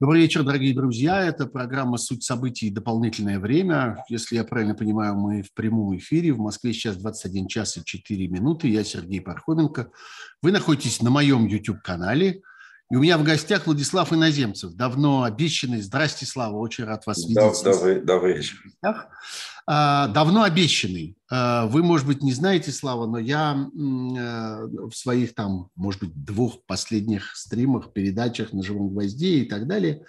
Добрый вечер, дорогие друзья. Это программа «Суть событий. и Дополнительное время». Если я правильно понимаю, мы в прямом эфире. В Москве сейчас 21 час и 4 минуты. Я Сергей Пархоменко. Вы находитесь на моем YouTube-канале. И у меня в гостях Владислав Иноземцев, давно обещанный. Здрасте, Слава, очень рад вас видеть. Добрый, добрый вечер. А, давно обещанный. А, вы, может быть, не знаете, Слава, но я э, в своих там, может быть, двух последних стримах, передачах на живом гвозде и так далее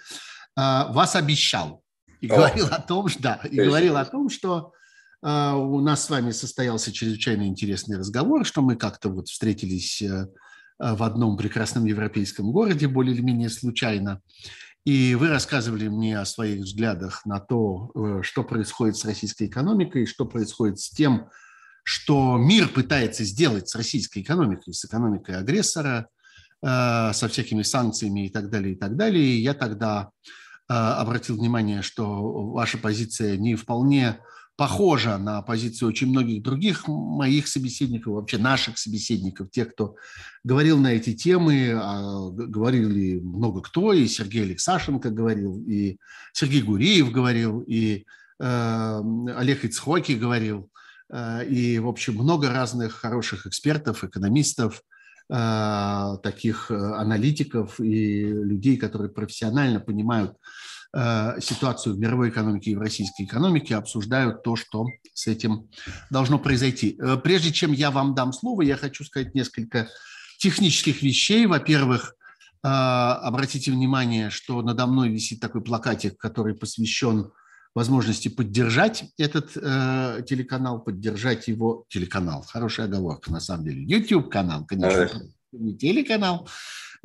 а, вас обещал. И о, говорил о том, что, да, и говорил о том, что у нас с вами состоялся чрезвычайно интересный разговор, что мы как-то вот встретились э, в одном прекрасном европейском городе, более или менее случайно. И вы рассказывали мне о своих взглядах на то, э, что происходит с российской экономикой, что происходит с тем, что мир пытается сделать с российской экономикой, с экономикой агрессора, э, со всякими санкциями и так далее, и так далее. И я тогда э, обратил внимание, что ваша позиция не вполне похожа на позицию очень многих других моих собеседников, вообще наших собеседников, тех, кто говорил на эти темы, а, говорили много кто, и Сергей Алексашенко говорил, и Сергей Гуриев говорил, и э, Олег Ицхоки говорил, э, и, в общем, много разных хороших экспертов, экономистов, э, таких аналитиков и людей, которые профессионально понимают Э, ситуацию в мировой экономике и в российской экономике, обсуждают то, что с этим должно произойти. Э, прежде чем я вам дам слово, я хочу сказать несколько технических вещей. Во-первых, э, обратите внимание, что надо мной висит такой плакатик, который посвящен возможности поддержать этот э, телеканал, поддержать его телеканал. Хорошая оговорка, на самом деле. YouTube канал, конечно, не телеканал.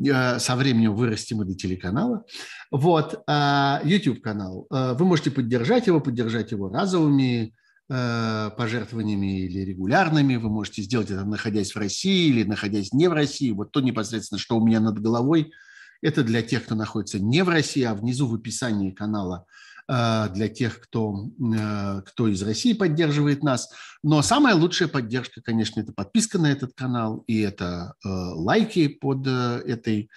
Э, со временем вырастим и до телеканала. Вот, а, YouTube-канал. Э, вы можете поддержать его, поддержать его разовыми э, пожертвованиями или регулярными. Вы можете сделать это, находясь в России или находясь не в России. Вот то непосредственно, что у меня над головой, это для тех, кто находится не в России, а внизу в описании канала – для тех, кто, э, кто из России поддерживает нас. Но самая лучшая поддержка, конечно, это подписка на этот канал и это э, лайки под этой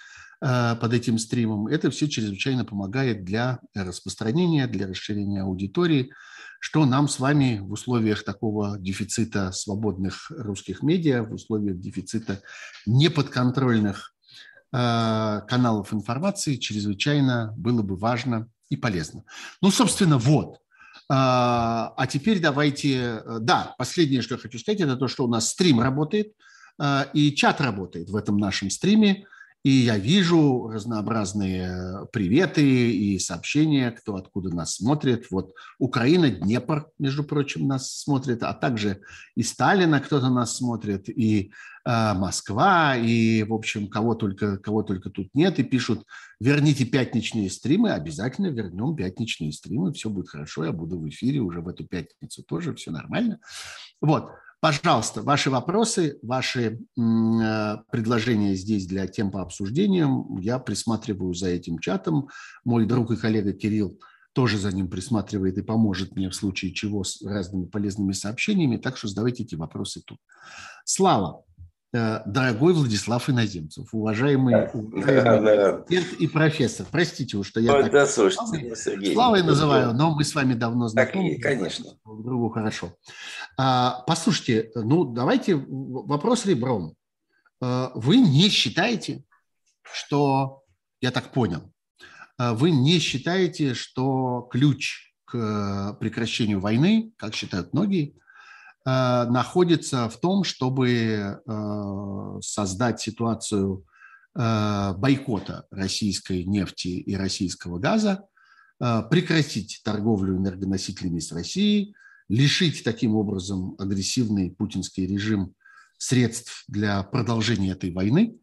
под этим стримом. Это все чрезвычайно помогает для распространения, для расширения аудитории, что нам с вами в условиях такого дефицита свободных русских медиа, в условиях дефицита неподконтрольных каналов информации чрезвычайно было бы важно и полезно. Ну, собственно, вот. А, а теперь давайте... Э, да, последнее, что я хочу сказать, это то, что у нас стрим работает, а, и чат работает в этом нашем стриме. И я вижу разнообразные приветы и сообщения, кто откуда нас смотрит. Вот Украина, Днепр, между прочим, нас смотрит, а также и Сталина кто-то нас смотрит, и э, Москва, и, в общем, кого только, кого только тут нет. И пишут, верните пятничные стримы, обязательно вернем пятничные стримы, все будет хорошо, я буду в эфире уже в эту пятницу тоже, все нормально. Вот. Пожалуйста, ваши вопросы, ваши э, предложения здесь для тем по обсуждениям. Я присматриваю за этим чатом. Мой друг и коллега Кирилл тоже за ним присматривает и поможет мне в случае чего с разными полезными сообщениями. Так что задавайте эти вопросы тут. Слава, дорогой Владислав Иноземцев, уважаемый, уважаемый эксперт и профессор. Простите уж, что я Ой, так да, слушайте, ну, Сергей, Славой называю, но мы с вами давно знакомы. Так, конечно. Друг другу хорошо. А, послушайте, ну давайте вопрос ребром. А, вы не считаете, что, я так понял, а, вы не считаете, что ключ к прекращению войны, как считают многие, Э, находится в том, чтобы э, создать ситуацию э, бойкота российской нефти и российского газа, прекратить торговлю энергоносителями с Россией, лишить таким образом агрессивный путинский режим средств для продолжения этой войны.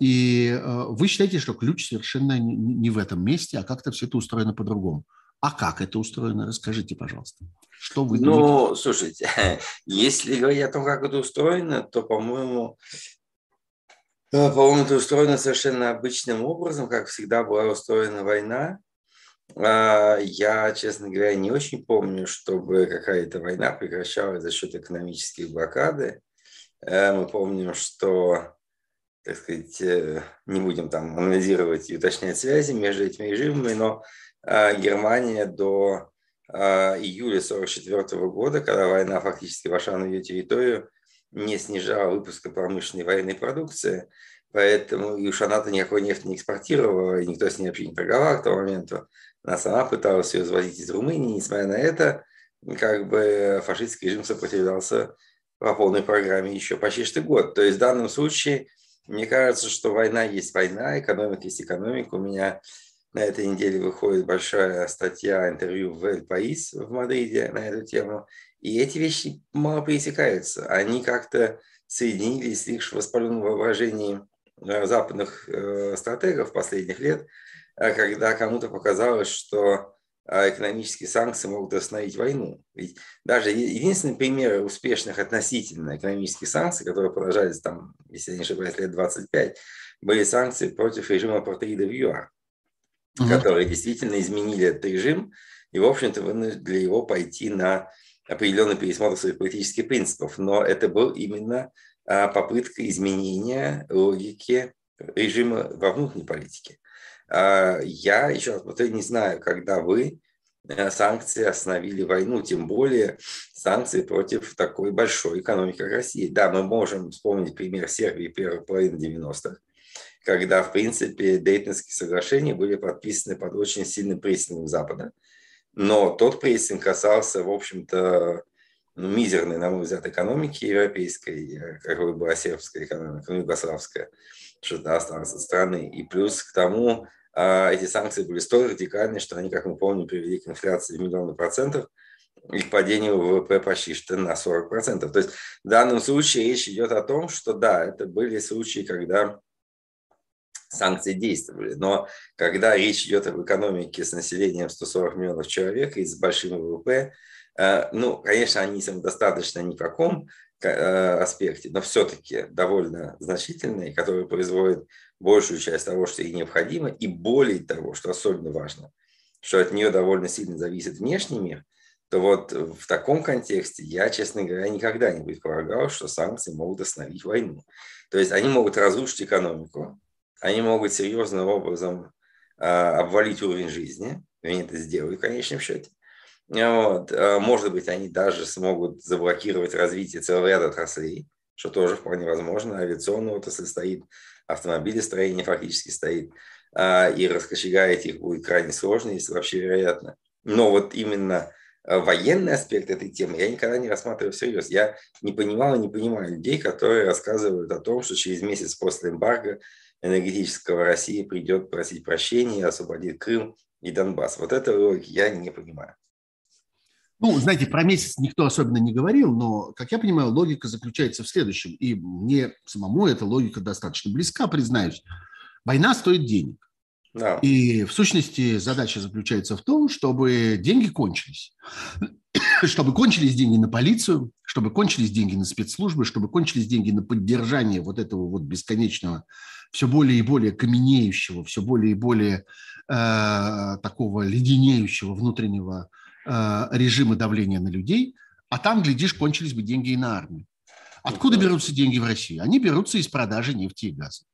И вы считаете, что ключ совершенно не в этом месте, а как-то все это устроено по-другому. А как это устроено? Расскажите, пожалуйста. Что вы думаете? Ну, слушайте, если говорить о том, как это устроено, то, по-моему, э, по-моему, это устроено совершенно обычным образом, как всегда была устроена война. А, я, честно говоря, не очень помню, чтобы какая-то война прекращалась за счет экономической блокады. Э, мы помним, что так сказать, не будем там анализировать и уточнять связи между этими режимами, но Германия до июля 1944 года, когда война фактически вошла на ее территорию, не снижала выпуска промышленной военной продукции, поэтому и уж она-то никакой нефти не экспортировала, и никто с ней вообще не торговал к тому моменту. Она сама пыталась ее извозить из Румынии, несмотря на это, как бы фашистский режим сопротивлялся по полной программе еще почти что год. То есть в данном случае мне кажется, что война есть война, экономика есть экономика. У меня на этой неделе выходит большая статья, интервью в Эль Паис в Мадриде на эту тему. И эти вещи мало пересекаются. Они как-то соединились лишь в воспаленном воображении э, западных э, стратегов последних лет, э, когда кому-то показалось, что экономические санкции могут остановить войну. Ведь даже единственный пример успешных относительно экономических санкций, которые продолжались там, если я не ошибаюсь, лет 25, были санкции против режима апартеида в ЮАР, угу. которые действительно изменили этот режим и, в общем-то, вынудили его пойти на определенный пересмотр своих политических принципов, но это был именно а, попытка изменения логики режима во внутренней политике. А, я, еще раз повторю, не знаю, когда вы э, санкции остановили войну, тем более санкции против такой большой экономики, как Россия. Да, мы можем вспомнить пример Сербии первой половины 90-х, когда, в принципе, Дейтонские соглашения были подписаны под очень сильным прессингом Запада. Но тот прессинг касался, в общем-то, ну, мизерной, на мой взгляд, экономики европейской, какой была сербская экономика, ну, югославская, что осталось страны. И плюс к тому, а, эти санкции были столь радикальны, что они, как мы помним, привели к инфляции в миллионы процентов и к падению ВВП почти что на 40 процентов. То есть в данном случае речь идет о том, что да, это были случаи, когда санкции действовали. Но когда речь идет об экономике с населением 140 миллионов человек и с большим ВВП, э, ну, конечно, они самодостаточны ни в каком э, аспекте, но все-таки довольно значительные, которые производят большую часть того, что ей необходимо, и более того, что особенно важно, что от нее довольно сильно зависит внешний мир, то вот в таком контексте я, честно говоря, никогда не предполагал, что санкции могут остановить войну. То есть они могут разрушить экономику, они могут серьезным образом а, обвалить уровень жизни, они это сделают в конечном счете. Вот. А, может быть, они даже смогут заблокировать развитие целого ряда отраслей, что тоже вполне возможно. Авиационная отрасль стоит, автомобилестроение фактически стоит, а, и раскочегарить их будет крайне сложно, если вообще вероятно. Но вот именно военный аспект этой темы я никогда не рассматривал всерьез. Я не понимал и не понимаю людей, которые рассказывают о том, что через месяц после эмбарго энергетического России придет просить прощения освободит Крым и Донбасс. Вот это логики я не понимаю. Ну, знаете, про месяц никто особенно не говорил, но, как я понимаю, логика заключается в следующем. И мне самому эта логика достаточно близка, признаюсь. Война стоит денег. Да. И в сущности задача заключается в том, чтобы деньги кончились. чтобы кончились деньги на полицию, чтобы кончились деньги на спецслужбы, чтобы кончились деньги на поддержание вот этого вот бесконечного все более и более каменеющего, все более и более э, такого леденеющего внутреннего э, режима давления на людей, а там, глядишь, кончились бы деньги и на армию. Откуда берутся деньги в России? Они берутся из продажи нефти и газа.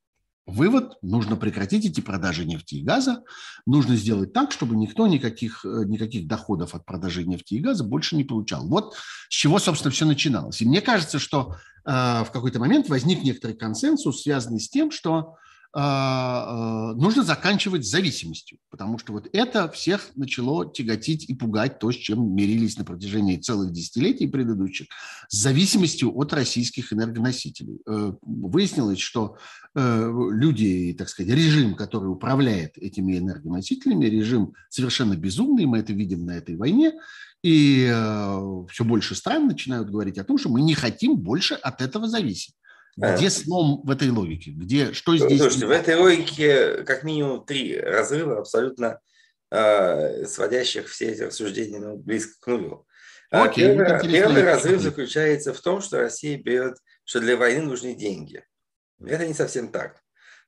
Вывод – нужно прекратить эти продажи нефти и газа. Нужно сделать так, чтобы никто никаких, э, никаких доходов от продажи нефти и газа больше не получал. Вот с чего, собственно, все начиналось. И мне кажется, что э, в какой-то момент возник некоторый консенсус, связанный с тем, что нужно заканчивать зависимостью, потому что вот это всех начало тяготить и пугать то, с чем мирились на протяжении целых десятилетий предыдущих, с зависимостью от российских энергоносителей. Э, выяснилось, что э, люди, так сказать, режим, который управляет этими энергоносителями, режим совершенно безумный, мы это видим на этой войне, и э, все больше стран начинают говорить о том, что мы не хотим больше от этого зависеть. Где слом в этой логике? Где, что здесь? Слушайте, в этой логике как минимум три разрыва абсолютно э, сводящих все эти рассуждения ну, близко к нулю. А Окей, первый, первый разрыв заключается в том, что Россия берет, что для войны нужны деньги. Это не совсем так.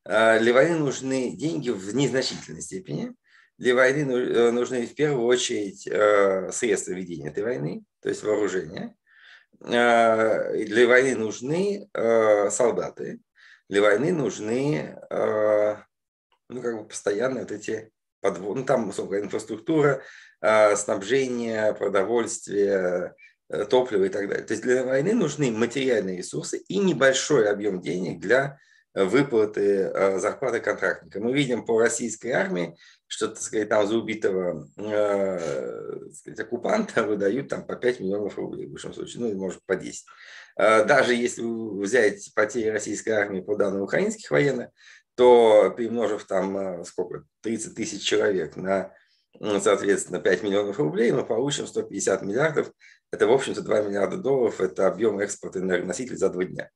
Для войны нужны деньги в незначительной степени. Для войны э, нужны в первую очередь э, средства ведения этой войны, то есть вооружение. Э, для войны нужны э, солдаты. для войны нужны ну, как бы постоянно вот эти подвод, ну, там, условно инфраструктура, снабжение, продовольствие, топливо и так далее. То есть для войны нужны материальные ресурсы и небольшой объем денег для выплаты зарплаты контрактника. Мы видим по российской армии, что, так сказать, там за убитого э, сказать, оккупанта выдают там по 5 миллионов рублей в лучшем случае, ну, может по 10. Э, даже если взять потери российской армии по данным украинских военных, то перемножив там э, сколько, 30 тысяч человек на, соответственно, 5 миллионов рублей, мы получим 150 миллиардов. Это, в общем-то, 2 миллиарда долларов, это объем экспорта энергоносителей за два дня.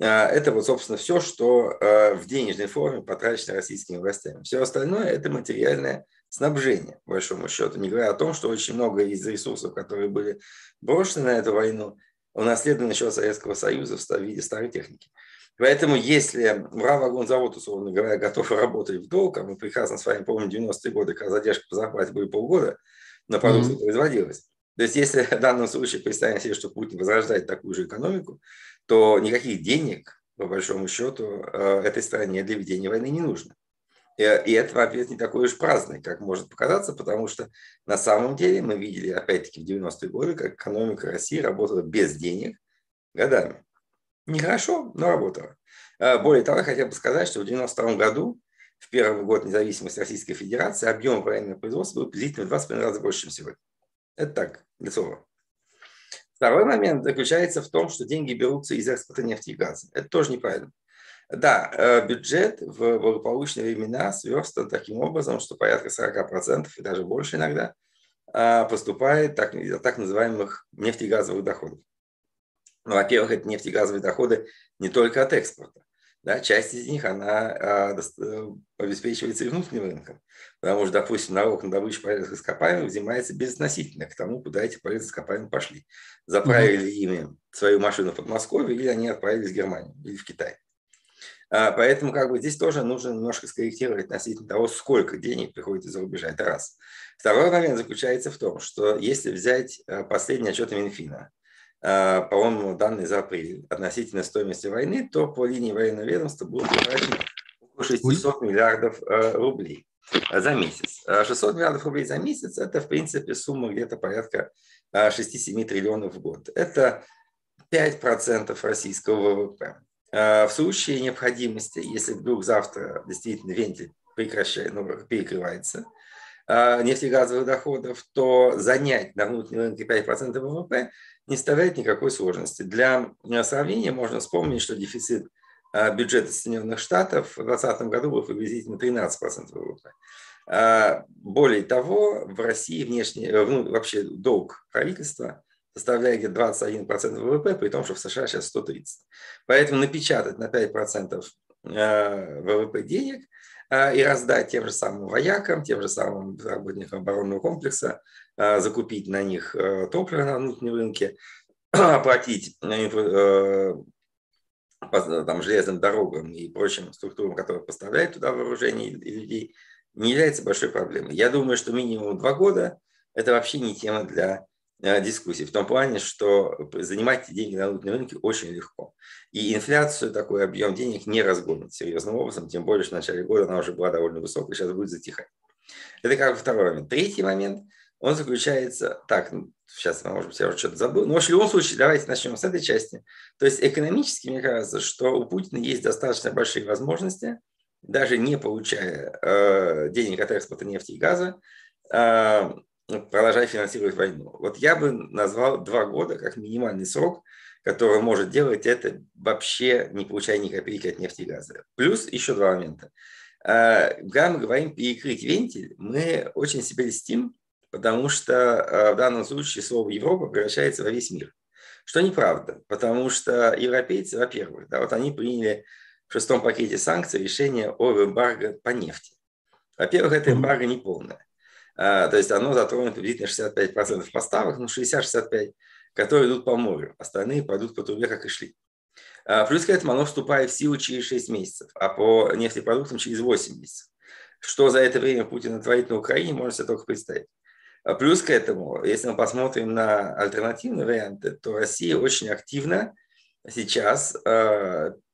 А, это вот, собственно, все, что а, в денежной форме потрачено российскими властями. Все остальное – это материальное снабжение, по большому счету. Не говоря о том, что очень много из ресурсов, которые были брошены на эту войну, унаследованы еще от Советского Союза в виде старой техники. Поэтому если Уралвагонзавод, условно говоря, готов работать в долг, а мы прекрасно с вами помним 90-е годы, когда задержка по зарплате были полгода, но продукция mm-hmm. производилась. То есть если в данном случае представим себе, что Путин возрождает такую же экономику, то никаких денег, по большому счету, э, этой стране для ведения войны не нужно. И это, ответ не такой уж праздный, как может показаться, потому что на самом деле мы видели, опять-таки, в 90-е годы, как экономика России работала без денег годами. Нехорошо, но работала. Э, более того, я хотел бы сказать, что в 92 году, в первый год независимости Российской Федерации, объем военного производства был приблизительно в 20 раз больше, чем сегодня. Это так, для слова. Второй момент заключается в том, что деньги берутся из экспорта нефти и газа. Это тоже неправильно. Да, э, бюджет в благополучные времена сверстан таким образом, что порядка 40% и даже больше иногда э, поступает так, так называемых нефтегазовых доходов. Ну, во-первых, это нефтегазовые доходы не только от экспорта да, часть из них она а, э, обеспечивается и внутренним рынком. Потому что, допустим, налог на добычу полезных ископаемых взимается безотносительно к тому, куда эти полезные ископаемые пошли. Заправили mm-hmm. ими свою машину в Подмосковье, или они отправились в Германию, или в Китай. А, поэтому как бы здесь тоже нужно немножко скорректировать относительно того, сколько денег приходит из-за рубежа. Это раз. Второй момент заключается в том, что если взять э, последний отчет Минфина, а, по-моему, данные за апрель относительно стоимости войны, то по линии военного ведомства будут потрачено около 600 миллиардов э, рублей за месяц. 600 а миллиардов рублей за месяц – это, в принципе, сумма где-то порядка 6-7 триллионов в год. Это 5% российского ВВП. А, в случае необходимости, если вдруг завтра действительно вентиль прекращает, ну, перекрывается, нефтегазовых доходов, то занять на внутреннем рынке 5% ВВП не составляет никакой сложности. Для сравнения можно вспомнить, что дефицит э, бюджета Соединенных Штатов в 2020 году был приблизительно 13% ВВП. А, более того, в России внешний, э, ну, вообще долг правительства составляет где-то 21% ВВП, при том, что в США сейчас 130. Поэтому напечатать на 5% ВВП денег и раздать тем же самым воякам, тем же самым работникам оборонного комплекса Э, закупить на них э, топливо на внутреннем рынке, оплатить э, там, железным дорогам и прочим структурам, которые поставляют туда вооружение и людей, не является большой проблемой. Я думаю, что минимум два года – это вообще не тема для дискуссии, в том плане, что занимать деньги на внутреннем рынке очень легко. И инфляцию такой объем денег не разгонит серьезным образом, тем более, что в начале года она уже была довольно высокой, сейчас будет затихать. Это как бы второй момент. Третий момент – он заключается, так, ну, сейчас, может быть, я уже что-то забыл, но в любом случае, давайте начнем с этой части. То есть экономически, мне кажется, что у Путина есть достаточно большие возможности, даже не получая э, денег от экспорта нефти и газа, э, продолжать финансировать войну. Вот я бы назвал два года как минимальный срок, который может делать это вообще не получая ни копейки от нефти и газа. Плюс еще два момента. Э, когда мы говорим перекрыть вентиль, мы очень себе льстим, потому что э, в данном случае слово Европа превращается во весь мир. Что неправда, потому что европейцы, во-первых, да, вот они приняли в шестом пакете санкций решение о эмбарго по нефти. Во-первых, это эмбарго не полное. А, то есть оно затронет приблизительно 65% поставок, ну 60-65%, которые идут по морю. Остальные пойдут по трубе, как и шли. А, плюс к этому оно вступает в силу через 6 месяцев, а по нефтепродуктам через 8 месяцев. Что за это время Путин творит на Украине, можно себе только представить. А плюс к этому, если мы посмотрим на альтернативные варианты, то Россия очень активно сейчас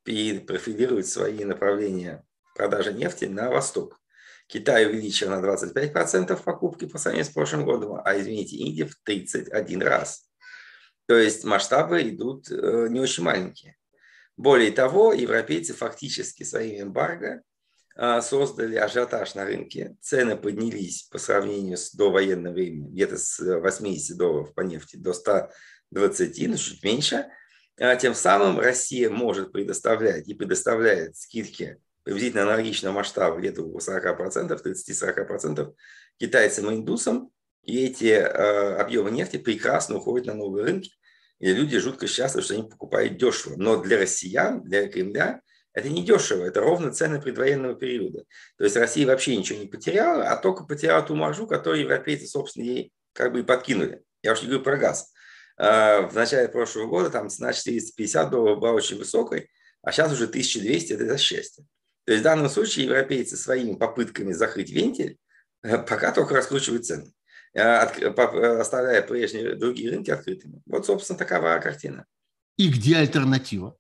перепрофилирует свои направления продажи нефти на восток. Китай увеличил на 25% покупки по сравнению с прошлым годом, а, извините, Индия в 31 раз. То есть масштабы идут э, не очень маленькие. Более того, европейцы фактически своим эмбарго а, создали ажиотаж на рынке. Цены поднялись по сравнению с довоенным временем где-то с 80 долларов по нефти до 120, ну чуть меньше. А тем самым Россия может предоставлять и предоставляет скидки приблизительно аналогичного масштаба, где-то около 40%, 30-40% китайцам и индусам. И эти э, объемы нефти прекрасно уходят на новые рынки, и люди жутко счастливы, что они покупают дешево. Но для россиян, для Кремля это не дешево, это ровно цены предвоенного периода. То есть Россия вообще ничего не потеряла, а только потеряла ту маржу, которую европейцы, собственно, ей как бы и подкинули. Я уж не говорю про газ. А, в начале прошлого года там цена 450 долларов была очень высокой, а сейчас уже 1200, это счастье. То есть в данном случае европейцы своими попытками закрыть вентиль э, пока только раскручивают цены, э, оставляя прежние другие рынки открытыми. Вот, собственно, такова картина. И где альтернатива?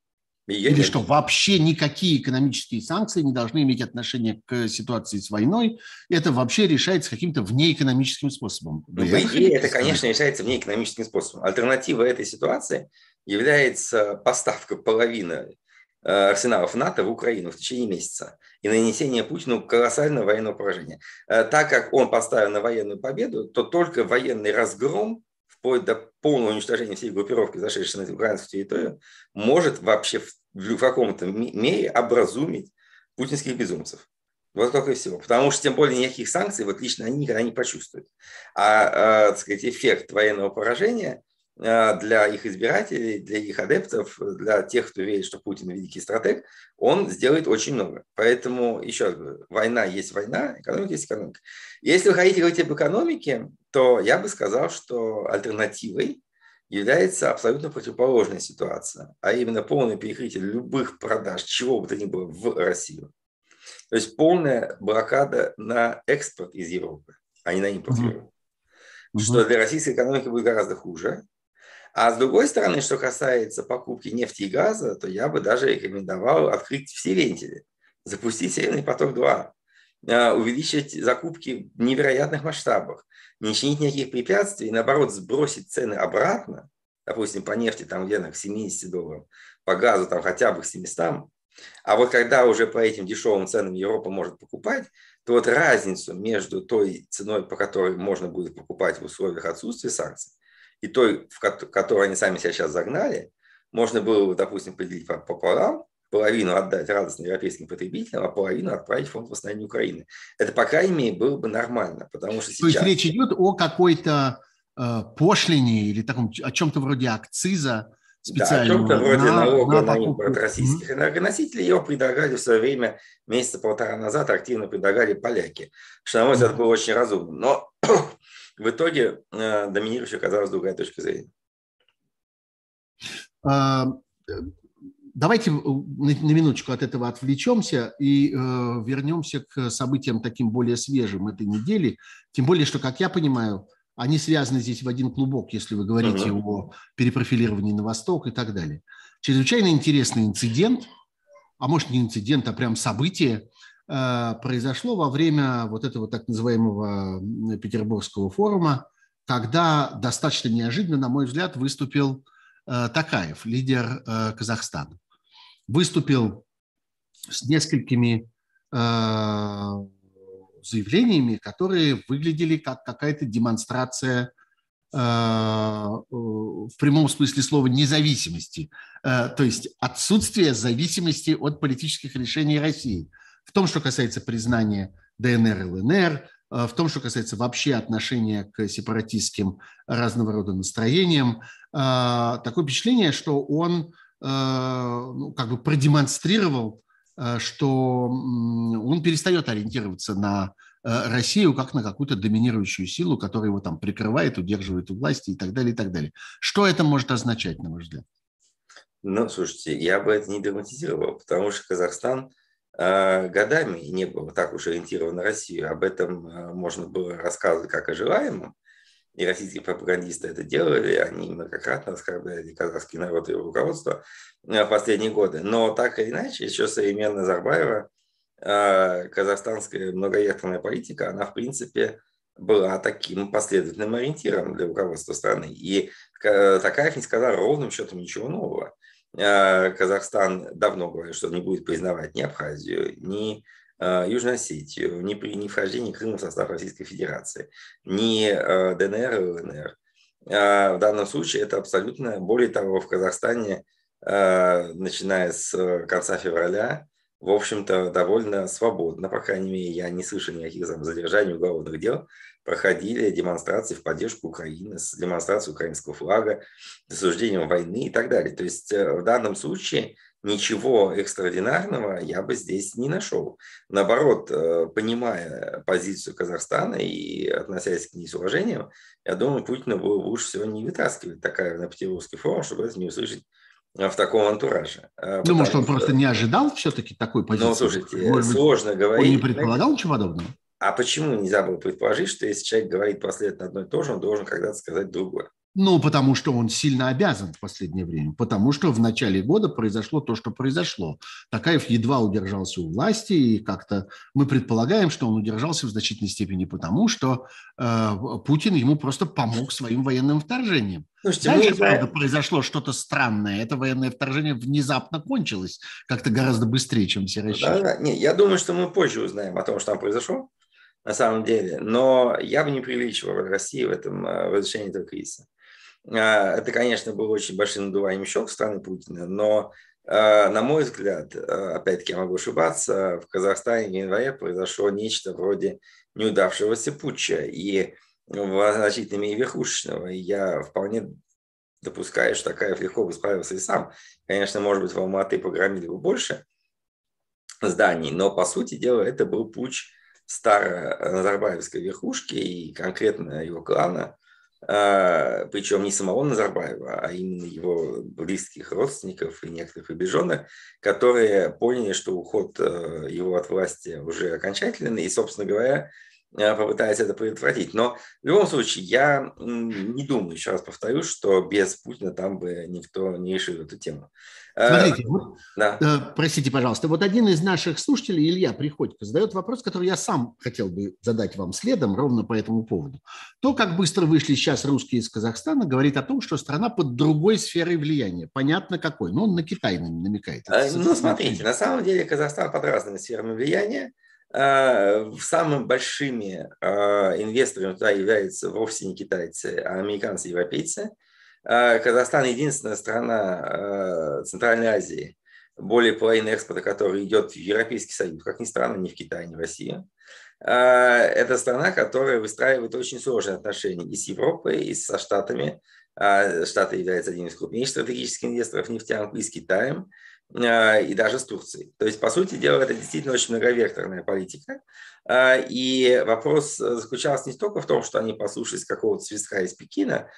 Ее Или нет. что, вообще никакие экономические санкции не должны иметь отношения к ситуации с войной? Это вообще решается каким-то внеэкономическим способом? Ну, по идее, это, конечно, решается внеэкономическим способом. Альтернатива этой ситуации является поставка половины арсеналов НАТО в Украину в течение месяца и нанесение Путину колоссального военного поражения. Э, так как он поставил на военную победу, то только военный разгром вплоть до полного уничтожения всей группировки, зашедшей на украинскую территорию, может вообще в, в каком-то мере образумить путинских безумцев. Вот только и всего. Потому что, тем более, никаких санкций вот лично они никогда не почувствуют. А, а так сказать, эффект военного поражения для их избирателей, для их адептов, для тех, кто верит, что Путин великий стратег, он сделает очень много. Поэтому, еще раз говорю, война есть война, экономика есть экономика. Если вы хотите говорить об экономике, то я бы сказал, что альтернативой является абсолютно противоположная ситуация, а именно полное перекрытие любых продаж, чего бы то ни было в Россию. То есть полная блокада на экспорт из Европы, а не на импорт в Европу. Что для российской экономики будет гораздо хуже, а с другой стороны, что касается покупки нефти и газа, то я бы даже рекомендовал открыть все вентили, запустить Северный поток-2, а, увеличить закупки в невероятных масштабах, не чинить никаких препятствий, наоборот, сбросить цены обратно, допустим, по нефти там где-то к 70 долларов, по газу там хотя бы к 700, а вот когда уже по этим дешевым ценам Европа может покупать, то вот разницу между той ценой, по которой можно будет покупать в условиях отсутствия санкций, и той, в которую они сами себя сейчас загнали, можно было, допустим, поделить пополам, половину отдать радостно европейским потребителям, а половину отправить в фонд восстановления Украины. Это, по крайней мере, было бы нормально, потому что сейчас... То есть речь идет о какой-то э, пошлине или таком, о чем-то вроде акциза, специального. Да, о чем-то вроде на, налога на, на импорт российских mm-hmm. энергоносителей. Его предлагали в свое время, месяца полтора назад, активно предлагали поляки. Что, на мой взгляд, было очень разумно. Но в итоге э, доминирующей оказалась другая точка зрения. А, давайте на, минуточку от этого отвлечемся и э, вернемся к событиям таким более свежим этой недели. Тем более, что, как я понимаю, они связаны здесь в один клубок, если вы говорите uh-huh. о перепрофилировании на восток и так далее. Чрезвычайно интересный инцидент, а может не инцидент, а прям событие, Э, произошло во время вот этого так называемого Петербургского форума, когда достаточно неожиданно, на мой взгляд, выступил э, Такаев, лидер э, Казахстана. Выступил с несколькими заявлениями, которые выглядели как какая-то демонстрация в прямом смысле слова независимости, то есть отсутствие зависимости от политических решений России – в том, что касается признания ДНР и ЛНР, э, в том, что касается вообще отношения к сепаратистским разного рода настроениям. Э, такое впечатление, что он э, ну, как бы продемонстрировал, что он перестает ориентироваться на Россию как на какую-то доминирующую силу, которая его там прикрывает, удерживает у власти и так далее, и так далее. Что это может означать, на ваш взгляд? Ну, слушайте, я бы это не драматизировал, потому что Казахстан а, годами не был так уж ориентирован на Россию. Об этом а, можно было рассказывать как о желаемом, и российские пропагандисты это делали, они многократно оскорбляли казахский народ и его руководство в последние годы. Но так или иначе, еще современная Назарбаева, казахстанская многоякторная политика, она в принципе была таким последовательным ориентиром для руководства страны. И Такаев не сказал ровным счетом ничего нового. Казахстан давно говорит, что не будет признавать ни Абхазию, ни Южную Осетию, ни при ни вхождении Крыма в состав Российской Федерации, ни ДНР и ЛНР. В данном случае это абсолютно, более того, в Казахстане, начиная с конца февраля, в общем-то, довольно свободно, по крайней мере, я не слышал никаких там, задержаний уголовных дел, проходили демонстрации в поддержку Украины, с демонстрацией украинского флага, с осуждением войны и так далее. То есть э, в данном случае ничего экстраординарного я бы здесь не нашел. Наоборот, э, понимая позицию Казахстана и относясь к ней с уважением, я думаю, Путина было бы лучше всего не вытаскивать такая на Петербургский форум, чтобы это не услышать Э, в таком антураже. Э, ну, может, он что... просто не ожидал все-таки такой позиции? Ну, слушайте, может сложно быть, говорить. Он не предполагал ничего подобного? А почему нельзя было предположить, что если человек говорит последовательно одно и то же, он должен когда-то сказать другое? Ну, потому что он сильно обязан в последнее время. Потому что в начале года произошло то, что произошло. Такаев едва удержался у власти, и как-то мы предполагаем, что он удержался в значительной степени потому, что э, Путин ему просто помог своим военным вторжением. Слушайте, Дальше, правда, произошло что-то странное. Это военное вторжение внезапно кончилось как-то гораздо быстрее, чем все рассчитывали. Да, да. Не, я думаю, что мы позже узнаем о том, что там произошло на самом деле. Но я бы не преувеличивал России в этом э, в разрешении этого кризиса. А, это, конечно, было очень большим надуванием щек страны Путина, но, а, на мой взгляд, а, опять-таки я могу ошибаться, в Казахстане в январе произошло нечто вроде неудавшегося путча и в значительной мере верхушечного. И я вполне допускаю, что Такаев легко бы справился и сам. Конечно, может быть, в Алматы погромили бы больше зданий, но, по сути дела, это был путь старой Назарбаевской верхушки и конкретно его клана – а, причем не самого Назарбаева, а именно его близких родственников и некоторых приближенных, которые поняли, что уход э, его от власти уже окончательный, и, собственно говоря, э, попытаются это предотвратить. Но в любом случае, я не думаю, еще раз повторю, что без Путина там бы никто не решил эту тему. Э, Смотрите, вот, да. э, простите, пожалуйста, вот один из наших слушателей, Илья Приходько, задает вопрос, который я сам хотел бы задать вам следом ровно по этому поводу. То, как быстро вышли сейчас русские из Казахстана, говорит о том, что страна под другой сферой влияния. Понятно какой, но он на Китай намекает. Это ну, смотрите, на самом деле Казахстан под разными сферами влияния. Э, самыми большими э, инвесторами туда являются вовсе не китайцы, а американцы и европейцы – а, Казахстан единственная страна а, Центральной Азии, более половины экспорта которой идет в Европейский Союз, как ни странно, ни в Китай, ни в Россию. А, это страна, которая выстраивает очень сложные отношения и с Европой, и со Штатами. Штаты являются одним из крупнейших стратегических инвесторов нефтянку, и с Китаем, и даже с Турцией. То есть, по сути дела, это действительно очень многовекторная политика. И вопрос заключался не только в том, что они послушались какого-то свистка из Пекина,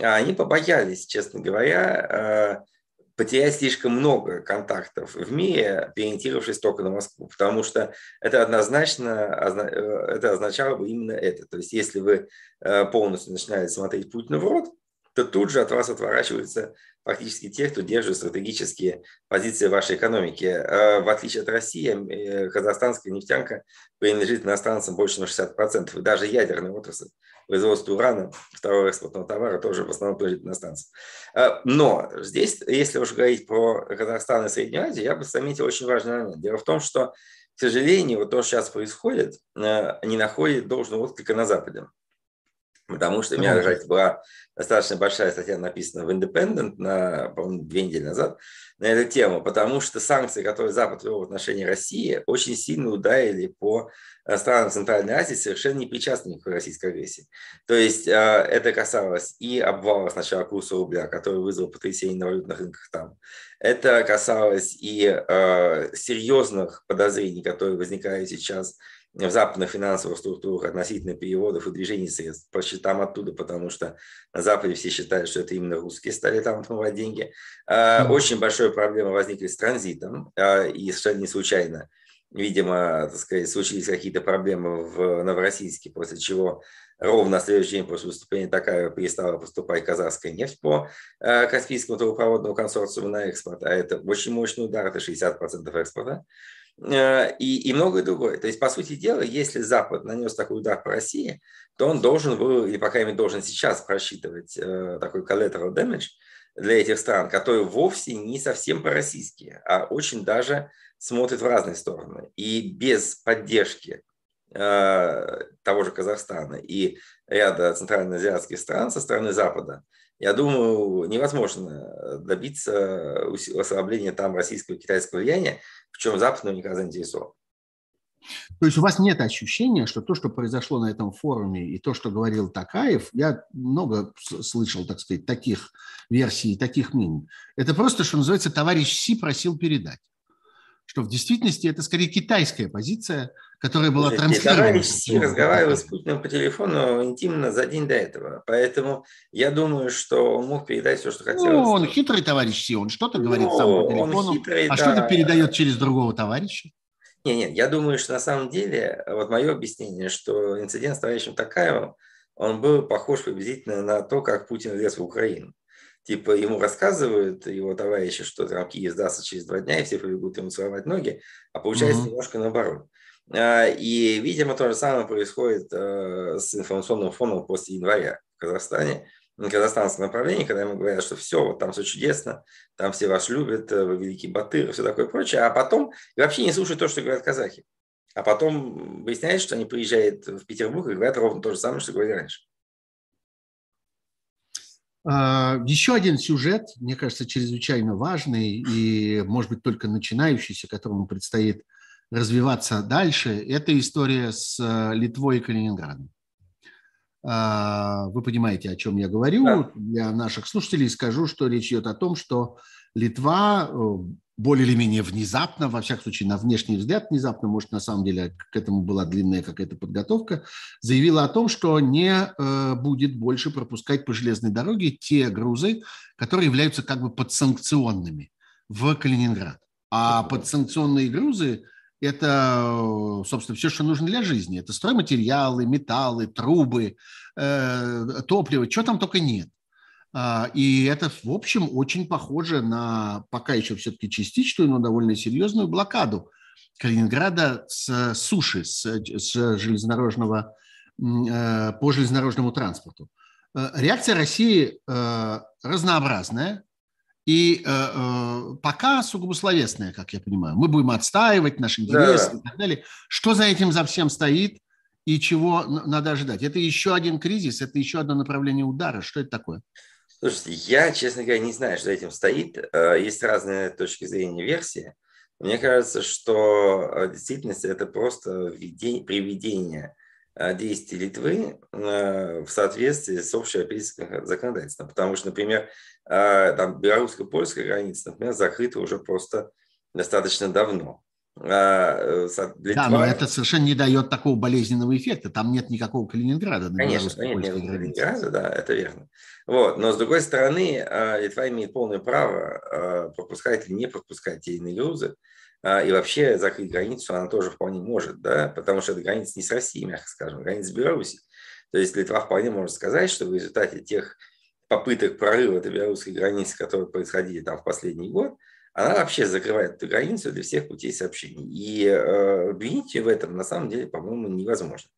а они побоялись, честно говоря, э, потерять слишком много контактов в мире, переориентировавшись только на Москву, потому что это однозначно э, это означало бы именно это. То есть если вы э, полностью начинаете смотреть Путину в рот, то тут же от вас отворачиваются фактически те, кто держит стратегические позиции вашей экономики. В отличие от России, казахстанская нефтянка принадлежит иностранцам больше на 60%, и даже ядерная отрасль производство урана, второго экспортного товара, тоже в основном принадлежит иностранцам. А, но здесь, если уж говорить про Казахстан и Среднюю Азию, я бы заметил очень важный момент. Дело в том, что, к сожалению, вот то, что сейчас происходит, э, не находит должного отклика на Западе. Потому что у меня кстати, была достаточно большая статья написана в Independent, на, по-моему, две недели назад, на эту тему, потому что санкции, которые Запад ввел в отношении России, очень сильно ударили по э, странам Центральной Азии, совершенно не причастными к российской агрессии. То есть э, это касалось и обвала сначала курса рубля, который вызвал потрясение на валютных рынках там. Это касалось и э, серьезных подозрений, которые возникают сейчас в западных финансовых структурах относительно переводов и движений средств. По счетам оттуда, потому что на Западе все считают, что это именно русские стали там отмывать деньги. А, очень большая проблема возникли с транзитом, а, и совершенно не случайно видимо, так сказать, случились какие-то проблемы в Новороссийске, после чего ровно на следующий день после выступления такая перестала поступать казахская нефть по э, Каспийскому трубопроводному консорциуму на экспорт, а это очень мощный удар, это 60% экспорта, и, и многое другое. То есть, по сути дела, если Запад нанес такой удар по России, то он должен был, или, по крайней мере, должен сейчас просчитывать э, такой collateral damage для этих стран, которые вовсе не совсем пророссийские, а очень даже смотрят в разные стороны. И без поддержки э, того же Казахстана и ряда центральноазиатских стран со стороны Запада, я думаю, невозможно добиться ослабления там российского и китайского влияния, в чем Запад наверняка заинтересован. То есть у вас нет ощущения, что то, что произошло на этом форуме, и то, что говорил Такаев, я много слышал, так сказать, таких версий, таких мнений, это просто, что называется, товарищ Си просил передать. Что в действительности это скорее китайская позиция, которая была транслирована. Си разговаривал с Путиным по телефону интимно за день до этого. Поэтому я думаю, что он мог передать все, что хотел. Ну, он хитрый товарищ Си, он что-то говорит ну, сам по телефону, хитрый, а да. что-то передает через другого товарища. Нет, нет, я думаю, что на самом деле, вот мое объяснение, что инцидент с товарищем Такаевым, он был похож приблизительно на то, как Путин лез в Украину. Типа ему рассказывают его товарищи, что там Киев сдастся через два дня, и все побегут ему целовать ноги, а получается mm-hmm. немножко наоборот. А, и, видимо, то же самое происходит э, с информационным фоном после января в Казахстане казахстанском направлении, когда ему говорят, что все, вот там все чудесно, там все вас любят, э, вы великий батыр, все такое прочее, а потом вообще не слушают то, что говорят казахи. А потом выясняется, что они приезжают в Петербург и говорят ровно то же самое, что говорили раньше. А, еще один сюжет, мне кажется, чрезвычайно важный и, может быть, только начинающийся, которому предстоит развиваться дальше, это история с э, Литвой и Калининградом. А, вы понимаете, о чем я говорю. Да. Для наших слушателей скажу, что речь идет о том, что Литва э, более или менее внезапно, во всяком случае, на внешний взгляд внезапно, может, на самом деле к этому была длинная какая-то подготовка, заявила о том, что не э, будет больше пропускать по железной дороге те грузы, которые являются как бы подсанкционными в Калининград. А подсанкционные грузы это, собственно, все, что нужно для жизни. Это стройматериалы, металлы, трубы, э, топливо, чего там только нет. А, и это, в общем, очень похоже на пока еще все-таки частичную, но довольно серьезную блокаду Калининграда с суши, с, с железнодорожного, э, по железнодорожному транспорту. Э, реакция России разнообразная. И э, э, пока сугубо словесная, как я понимаю. Мы будем отстаивать наши интересы да. и так далее. Что за этим за всем стоит и чего надо ожидать? Это еще один кризис, это еще одно направление удара. Что это такое? Слушайте, я, честно говоря, не знаю, что за этим стоит. Э, есть разные точки зрения версии. Мне кажется, что э, в это просто приведение Э, действий Литвы в соответствии с общеевропейским законодательством. Потому что, например, белорусско-польская граница, например, закрыта уже просто достаточно давно. А, Литва... Да, но это совершенно не дает такого болезненного эффекта. Там нет никакого Калининграда. На Конечно, нет, нет Калининграда, да, это верно. Вот. Но, с другой стороны, Литва имеет полное право пропускать или не пропускать те иные грузы, а, и вообще закрыть границу она тоже вполне может, да, потому что это граница не с Россией, мягко скажем, граница с Беларусью. То есть Литва вполне может сказать, что в результате тех попыток прорыва этой белорусской границы, которые происходили там в последний год, она вообще закрывает эту границу для всех путей сообщений. И э, обвинить ее в этом на самом деле, по-моему, невозможно.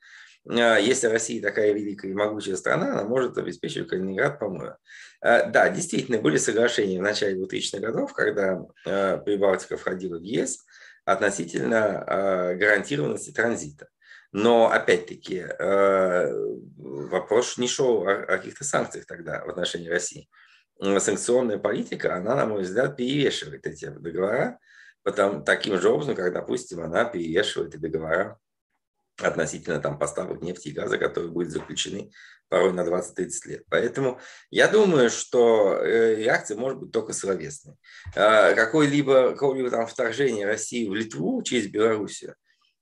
А, если Россия такая великая и могучая страна, она может обеспечить Калининград помоем. А, да, действительно, были соглашения в начале 2000-х годов, когда Прибалтика входила в ЕС относительно гарантированности транзита. Но, опять-таки, вопрос не шел о каких-то санкциях тогда в отношении России. Санкционная политика, она, на мой взгляд, перевешивает эти договора, потому, таким же образом, как, допустим, она перевешивает и договора относительно там, поставок нефти и газа, которые будут заключены порой на 20-30 лет. Поэтому я думаю, что э, реакция может быть только словесной. А, какое-либо, какое-либо там вторжение России в Литву через Белоруссию,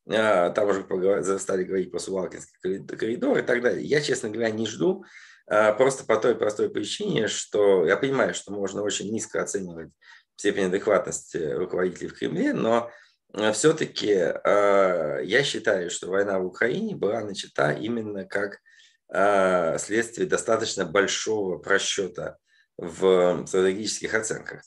а, там уже стали говорить про Сувалкинский коридор и так далее. Я, честно говоря, не жду, просто по той простой причине, что я понимаю, что можно очень низко оценивать степень адекватности руководителей в Кремле, но все-таки я считаю, что война в Украине была начата именно как следствие достаточно большого просчета в стратегических оценках.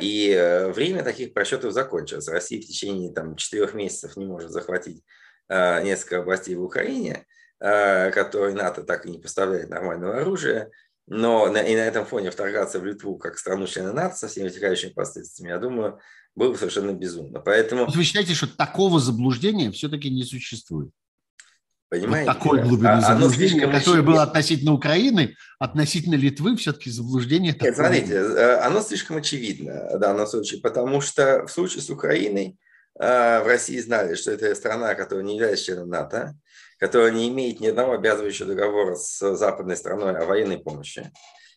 И э, время таких просчетов закончилось. Россия в течение там, четырех месяцев не может захватить несколько областей в Украине, которые НАТО так и не поставляет нормального оружия. Но на, и на этом фоне вторгаться в Литву как страну члена НАТО со всеми вытекающими последствиями, я думаю, было бы совершенно безумно. Поэтому... Вы считаете, что такого заблуждения все-таки не существует? Понимаете? Вот такой глубины а, заблуждения, которое было относительно Украины, относительно Литвы все-таки заблуждение. Нет, смотрите, э, оно слишком очевидно в данном случае, потому что в случае с Украиной э, в России знали, что это страна, которая не является членом НАТО, которая не имеет ни одного обязывающего договора с западной страной о военной помощи.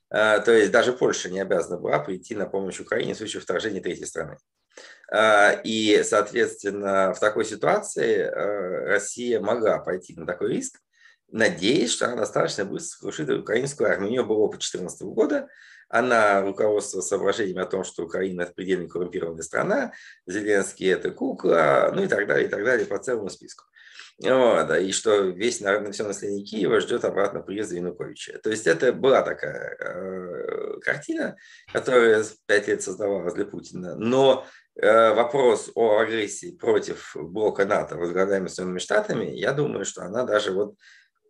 А, то есть даже Польша не обязана была прийти на помощь Украине в случае вторжения третьей страны. А, и, соответственно, в такой ситуации а, Россия могла пойти на такой риск, надеясь, что она достаточно быстро сокрушит украинскую армию. У нее был опыт 2014 года, она руководствовалась соображением о том, что Украина – это предельно коррумпированная страна, Зеленский – это кукла, ну и так далее, и так далее по целому списку. Вот, и что весь, наверное, все население Киева ждет обратно приезда Януковича. То есть это была такая э, картина, которая пять лет создавалась для Путина. Но э, вопрос о агрессии против блока НАТО, возглавляемого Соединенными Штатами, я думаю, что она даже вот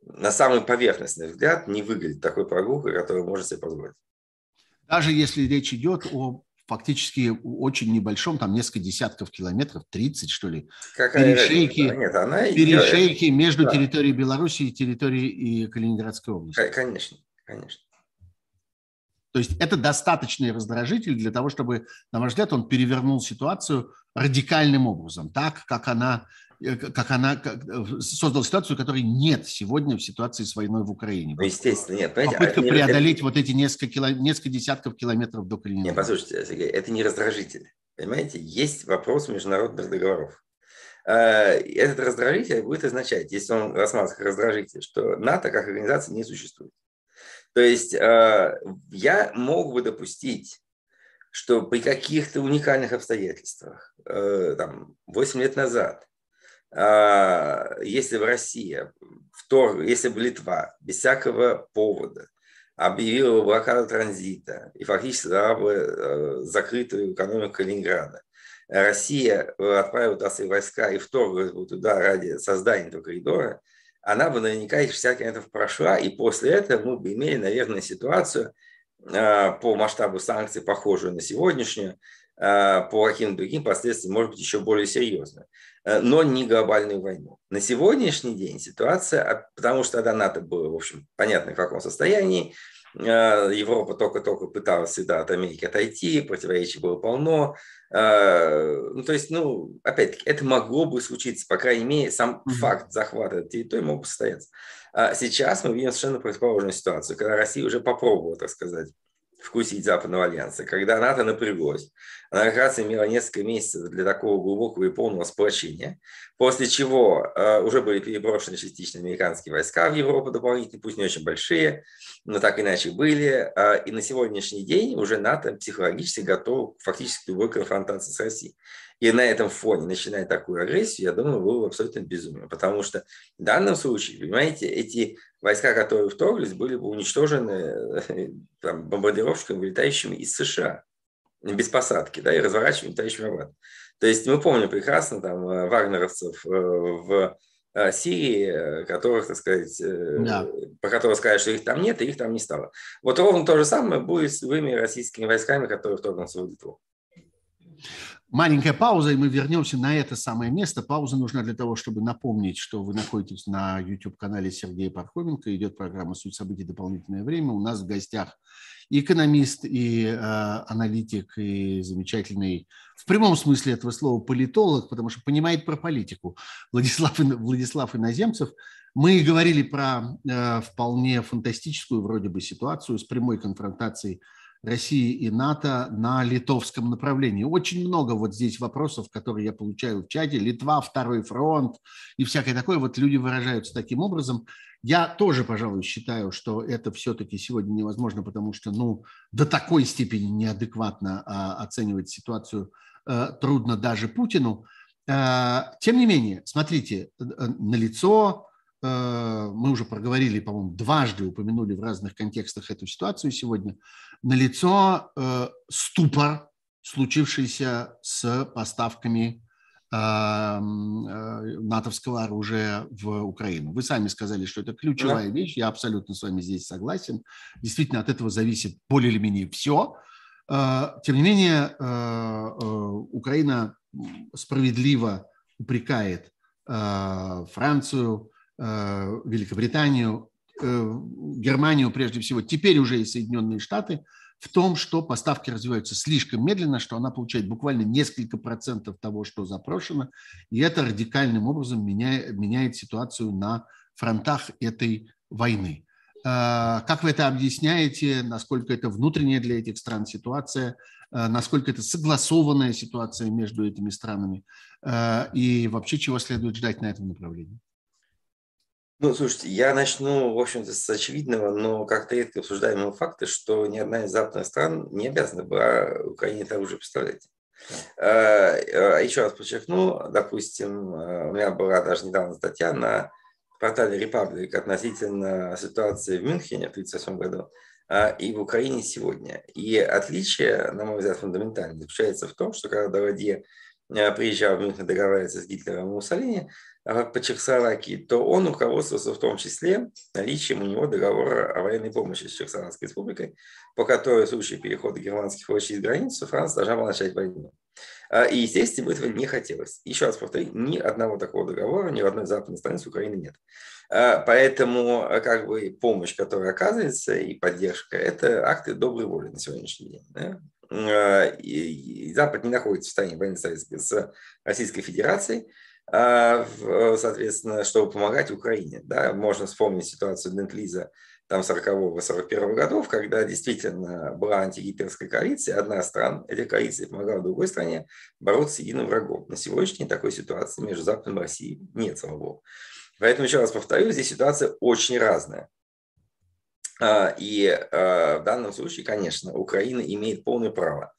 на самый поверхностный взгляд не выглядит такой прогулкой, которую может себе позволить. Даже если речь идет о фактически очень небольшом, там несколько десятков километров, 30 что ли, Какая перешейки, Нет, она перешейки идет, между да. территорией Беларуси и территорией и Калининградской области. Конечно, конечно. То есть это достаточный раздражитель для того, чтобы, на мой взгляд, он перевернул ситуацию радикальным образом, так, как она Э, как она как, э, создала ситуацию, которой нет сегодня в ситуации с войной в Украине. Ну, естественно, нет. Понимаете, Попытка а преодолеть это... вот эти несколько, кило... несколько десятков километров до Калининграда. Нет, послушайте, Сергей, это не раздражитель. Понимаете, есть вопрос международных договоров. А, этот раздражитель будет означать, если он рассматривается как раздражитель, что НАТО как организация не существует. То есть а, я мог бы допустить, что при каких-то уникальных обстоятельствах, э, там, 8 лет назад, а, если в России, втор, если бы Литва без всякого повода объявила блокаду транзита и фактически дала бы э, закрытую экономику Калининграда, Россия отправила туда свои войска и вторглась бы туда ради создания этого коридора, она бы наверняка эти 60 километров прошла, и после этого мы бы имели, наверное, ситуацию э, по масштабу санкций, похожую на сегодняшнюю, э, по каким-то другим последствиям, может быть, еще более серьезную. Э, но не глобальную войну. На сегодняшний день ситуация, а, потому что тогда НАТО было, в общем, понятно в каком состоянии, Европа только-только пыталась всегда от Америки отойти, противоречий было полно. Ну, то есть, ну, опять-таки, это могло бы случиться, по крайней мере, сам факт захвата территории мог бы состояться. А сейчас мы видим совершенно противоположную ситуацию, когда Россия уже попробовала, так сказать, вкусить Западного альянса, когда НАТО напряглось. Она как раз имела несколько месяцев для такого глубокого и полного сплочения, после чего э, уже были переброшены частично американские войска в Европу дополнительно, пусть не очень большие, но так иначе были. Э, и на сегодняшний день уже НАТО психологически готов фактически к любой конфронтации с Россией. И на этом фоне начинать такую агрессию, я думаю, было бы абсолютно безумие. Потому что в данном случае, понимаете, эти войска, которые вторглись, были бы уничтожены там, бомбардировщиками, вылетающими из США без посадки, да, и разворачиванием летающими обратно. То есть мы помним прекрасно там э, вагнеровцев э, в э, Сирии, которых, так сказать, да. по которым сказали, что их там нет, и их там не стало. Вот ровно то же самое будет с любыми российскими войсками, которые вторгнутся в Литву. Маленькая пауза, и мы вернемся на это самое место. Пауза нужна для того, чтобы напомнить, что вы находитесь на YouTube-канале Сергея Пархоменко. Идет программа «Суть событий. Дополнительное время». У нас в гостях экономист, и э, аналитик, и замечательный, в прямом смысле этого слова, политолог, потому что понимает про политику, Владислав, Владислав Иноземцев. Мы говорили про э, вполне фантастическую вроде бы ситуацию с прямой конфронтацией России и НАТО на литовском направлении. Очень много вот здесь вопросов, которые я получаю в чате. Литва, второй фронт и всякое такое. Вот люди выражаются таким образом. Я тоже, пожалуй, считаю, что это все-таки сегодня невозможно, потому что ну, до такой степени неадекватно а, оценивать ситуацию а, трудно даже Путину. Тем не менее, смотрите, на лицо мы уже проговорили, по-моему, дважды упомянули в разных контекстах эту ситуацию сегодня, на лицо ступор, случившийся с поставками натовского оружия в Украину. Вы сами сказали, что это ключевая да. вещь, я абсолютно с вами здесь согласен. Действительно, от этого зависит более или менее все. Тем не менее, Украина справедливо упрекает Францию, Великобританию, э, Германию прежде всего, теперь уже и Соединенные Штаты – в том, что поставки развиваются слишком медленно, что она получает буквально несколько процентов того, что запрошено, и это радикальным образом меняет, меняет ситуацию на фронтах этой войны. А, как вы это объясняете, насколько это внутренняя для этих стран ситуация, насколько это согласованная ситуация между этими странами? И вообще чего следует ждать на этом направлении? Ну, слушайте, я начну, в общем-то, с очевидного, но как-то редко обсуждаемого факта, что ни одна из западных стран не обязана была Украине это уже представлять. А, а, еще раз подчеркну, допустим, а, у меня была даже недавно статья на портале Republic относительно ситуации в Мюнхене в 1938 году и в Украине сегодня. И отличие, на мой взгляд, фундаментальное заключается в том, что когда Дородье приезжал в Мюнхен договариваться с Гитлером и Муссолини, по Чехословакии, то он руководствовался в том числе наличием у него договора о военной помощи с Чехословацкой республикой, по которой в случае перехода германских войск через границу Франция должна была начать войну. А, и, естественно, этого не хотелось. Еще раз повторю, ни одного такого договора ни в одной западной стране с Украины нет. А, поэтому как бы помощь, которая оказывается, и поддержка, это акты доброй воли на сегодняшний день. Да? А, и Запад не находится в состоянии войны с Российской Федерацией, а, соответственно, чтобы помогать Украине. Да, можно вспомнить ситуацию Дентлиза там 40-41 годов, когда действительно была антигитлеровская коалиция, одна из стран этой коалиции помогала другой стране бороться с единым врагом. На сегодняшний такой ситуации между Западом и Россией нет, слава богу. Поэтому еще раз повторю, здесь ситуация очень разная. А, и а, в данном случае, конечно, Украина имеет полное право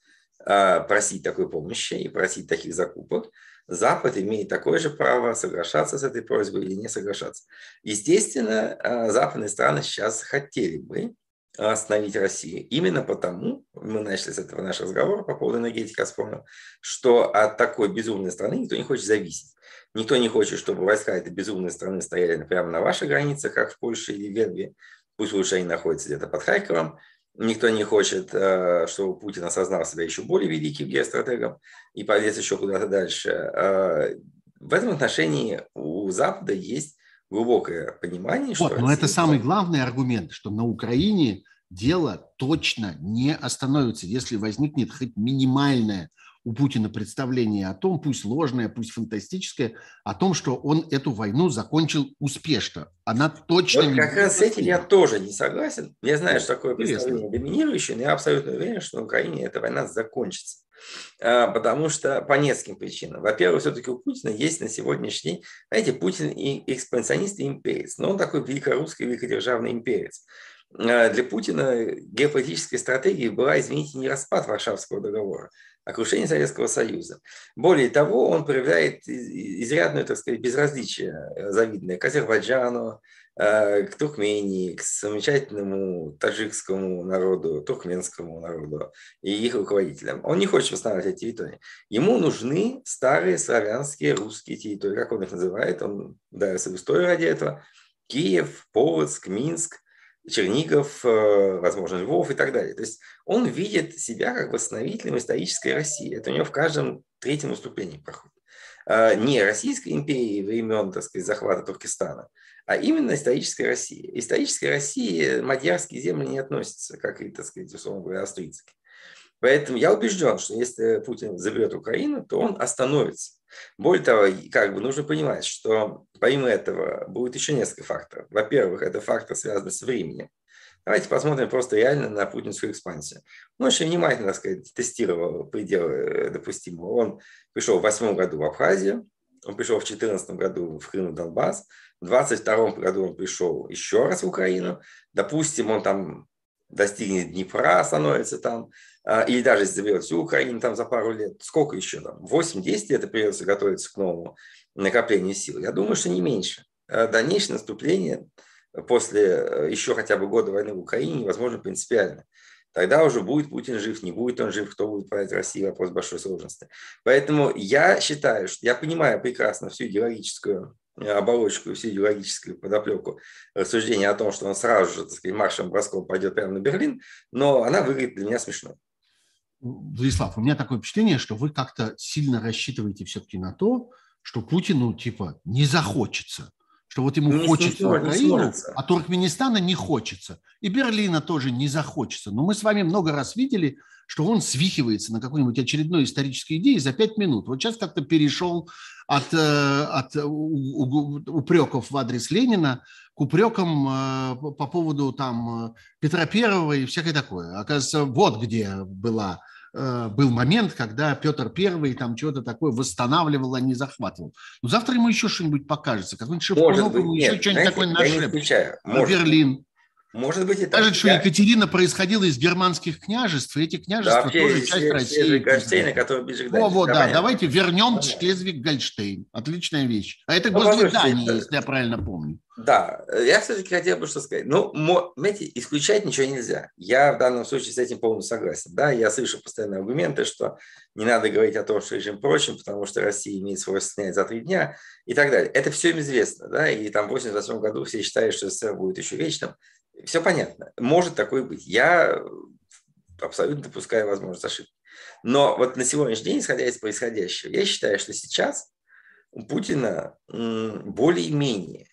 просить такой помощи и просить таких закупок, Запад имеет такое же право соглашаться с этой просьбой или не соглашаться. Естественно, а, западные страны сейчас хотели бы остановить Россию. Именно потому, мы начали с этого наш разговор по поводу энергетики, я вспомнил, что от такой безумной страны никто не хочет зависеть. Никто не хочет, чтобы войска этой безумной страны стояли прямо на вашей границе, как в Польше или Венгрии. Пусть лучше они находятся где-то под Харьковом, Никто не хочет, э, чтобы Путин осознал себя еще более великим геостратегом и полез еще куда-то дальше. Э, в этом отношении у Запада есть глубокое понимание, вот, что... Но это самый главный аргумент, что на Украине дело точно не остановится, если возникнет хоть минимальная у Путина представление о том, пусть ложное, пусть фантастическое, о том, что он эту войну закончил успешно. Она точно вот не как раз с этим я тоже не согласен. Я знаю, что такое представление доминирующее, но я абсолютно уверен, что на Украине эта война закончится. А, потому что по нескольким причинам. Во-первых, все-таки у Путина есть на сегодняшний день, знаете, Путин и экспансионист и имперец, но он такой великорусский, великодержавный имперец. А, для Путина геополитической стратегией была, извините, не распад Варшавского договора, крушение Советского Союза. Более того, он проявляет изрядное, так сказать, безразличие э, завидное к Азербайджану, э, к Туркмении, к замечательному таджикскому народу, туркменскому народу и их руководителям. Он не хочет восстанавливать эти территории. Ему нужны старые славянские русские территории, как он их называет, он дарится в историю ради этого. Киев, Полоцк, Минск, Чернигов, э, возможно, Львов и так далее. То есть он видит себя как восстановителем исторической России. Это у него в каждом третьем выступлении проходит. А, не Российской империи времен, так сказать, захвата Туркестана, а именно исторической России. Исторической России мадьярские земли не относятся, как и, так сказать, условно говоря, австрийские. Поэтому я убежден, что если Путин заберет Украину, то он остановится. Более того, как бы нужно понимать, что помимо этого будет еще несколько факторов. Во-первых, это фактор, связанный с временем. Давайте посмотрим просто реально на путинскую экспансию. Он очень внимательно, так сказать, тестировал пределы допустимого. Он пришел в восьмом году в Абхазию, он пришел в 2014 году в Крым и Донбасс, в 2022 году он пришел еще раз в Украину. Допустим, он там достигнет Днепра, остановится там, а, или даже если заберет всю Украину там за пару лет, сколько еще там, 8-10 лет придется готовиться к новому накоплению сил. Я думаю, что не меньше. А дальнейшее наступление после э, еще хотя бы года войны в Украине невозможно принципиально. Тогда уже будет Путин жив, не будет он жив, кто будет править Россией, вопрос большой сложности. Поэтому я считаю, что я понимаю прекрасно всю идеологическую э, оболочку, всю идеологическую подоплеку рассуждения о том, что он сразу же, так сказать, маршем броском пойдет прямо на Берлин, но она выглядит для меня смешной. Владислав, у меня такое впечатление, что вы как-то сильно рассчитываете все-таки на то, что Путину типа не захочется что вот ему не хочется смешно, Украину, а Туркменистана не хочется. И Берлина тоже не захочется. Но мы с вами много раз видели, что он свихивается на какой-нибудь очередной исторической идее за пять минут. Вот сейчас как-то перешел от, э, от упреков в адрес Ленина к упрекам э, по поводу там э, Петра Первого и всякое такое. Оказывается, вот где была был момент, когда Петр Первый там чего-то такое восстанавливал, а не захватывал. Но завтра ему еще что-нибудь покажется, какой-нибудь Шевкунов ему еще что-нибудь такое нашепчет. Берлин. Может быть, это... Кажется, что. Екатерина происходила из германских княжеств, и эти княжества да, тоже все, часть все, России. Все Гольштейны, которые ближе к О, вот, да, давайте вернем Шлезвиг-Гольштейн. Отличная вещь. А это ну, Госдвигание, если я правильно помню. Да, я все-таки хотел бы что сказать. Ну, знаете, исключать ничего нельзя. Я в данном случае с этим полностью согласен. Да, я слышу постоянно аргументы, что не надо говорить о том, что режим прочим, потому что Россия имеет свойство снять за три дня и так далее. Это все им известно, да, и там в 88 году все считают, что СССР будет еще вечным. Все понятно. Может такое быть. Я абсолютно допускаю возможность ошибки. Но вот на сегодняшний день, исходя из происходящего, я считаю, что сейчас у Путина более-менее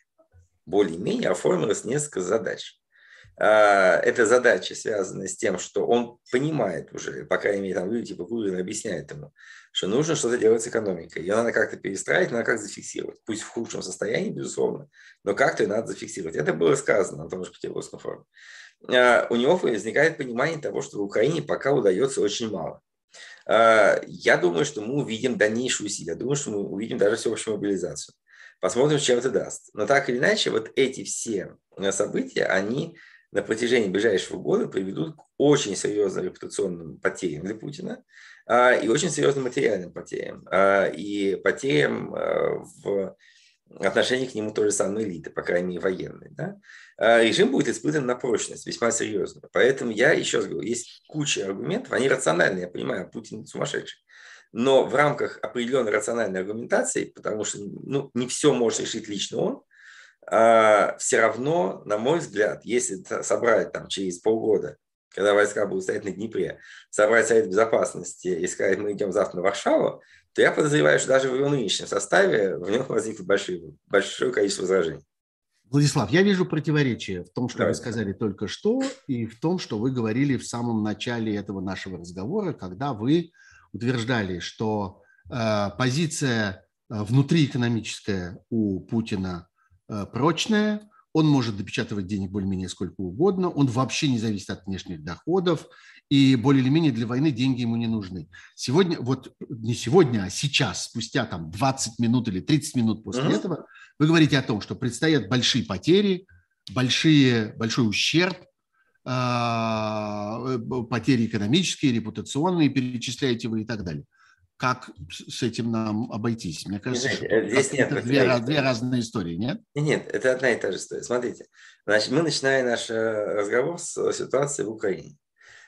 более-менее оформилось несколько задач. А, это задачи связаны с тем, что он понимает уже, по крайней мере, там люди типа Гурин объясняют ему, что нужно что-то делать с экономикой. Ее надо как-то перестраивать, надо как зафиксировать. Пусть в худшем состоянии, безусловно, но как-то ее надо зафиксировать. Это было сказано на том же Петербургском форуме. А, у него возникает понимание того, что в Украине пока удается очень мало. А, я думаю, что мы увидим дальнейшую усилия. Я думаю, что мы увидим даже всеобщую мобилизацию. Посмотрим, чем это даст. Но так или иначе, вот эти все э, события, они на протяжении ближайшего года приведут к очень серьезным репутационным потерям для Путина а, и очень серьезным материальным потерям. А, и потерям а, в отношении к нему той же самой элиты, по крайней мере, военной. Да? Режим будет испытан на прочность, весьма серьезно. Поэтому я еще раз говорю, есть куча аргументов, они рациональные, я понимаю, Путин сумасшедший но в рамках определенной рациональной аргументации, потому что ну, не все может решить лично он, все равно, на мой взгляд, если собрать там через полгода, когда войска будут стоять на Днепре, собрать Совет Безопасности и сказать, мы идем завтра на Варшаву, то я подозреваю, что даже в его нынешнем составе в нем возникнет большое, большое количество возражений. Владислав, я вижу противоречие в том, что Давайте. вы сказали только что, и в том, что вы говорили в самом начале этого нашего разговора, когда вы утверждали, что э, позиция э, внутриэкономическая у Путина э, прочная, он может допечатывать денег более-менее сколько угодно, он вообще не зависит от внешних доходов, и более или менее для войны деньги ему не нужны. Сегодня, вот не сегодня, а сейчас, спустя там 20 минут или 30 минут после mm-hmm. этого, вы говорите о том, что предстоят большие потери, большие, большой ущерб, а, э, потери экономические, репутационные, перечисляете вы и так далее. Как с этим нам обойтись? Мне кажется, Знаете, что здесь нет это две, две разные истории, нет? Нет, это одна и та же история. Смотрите, значит, мы начинаем наш э, разговор с ситуации в Украине.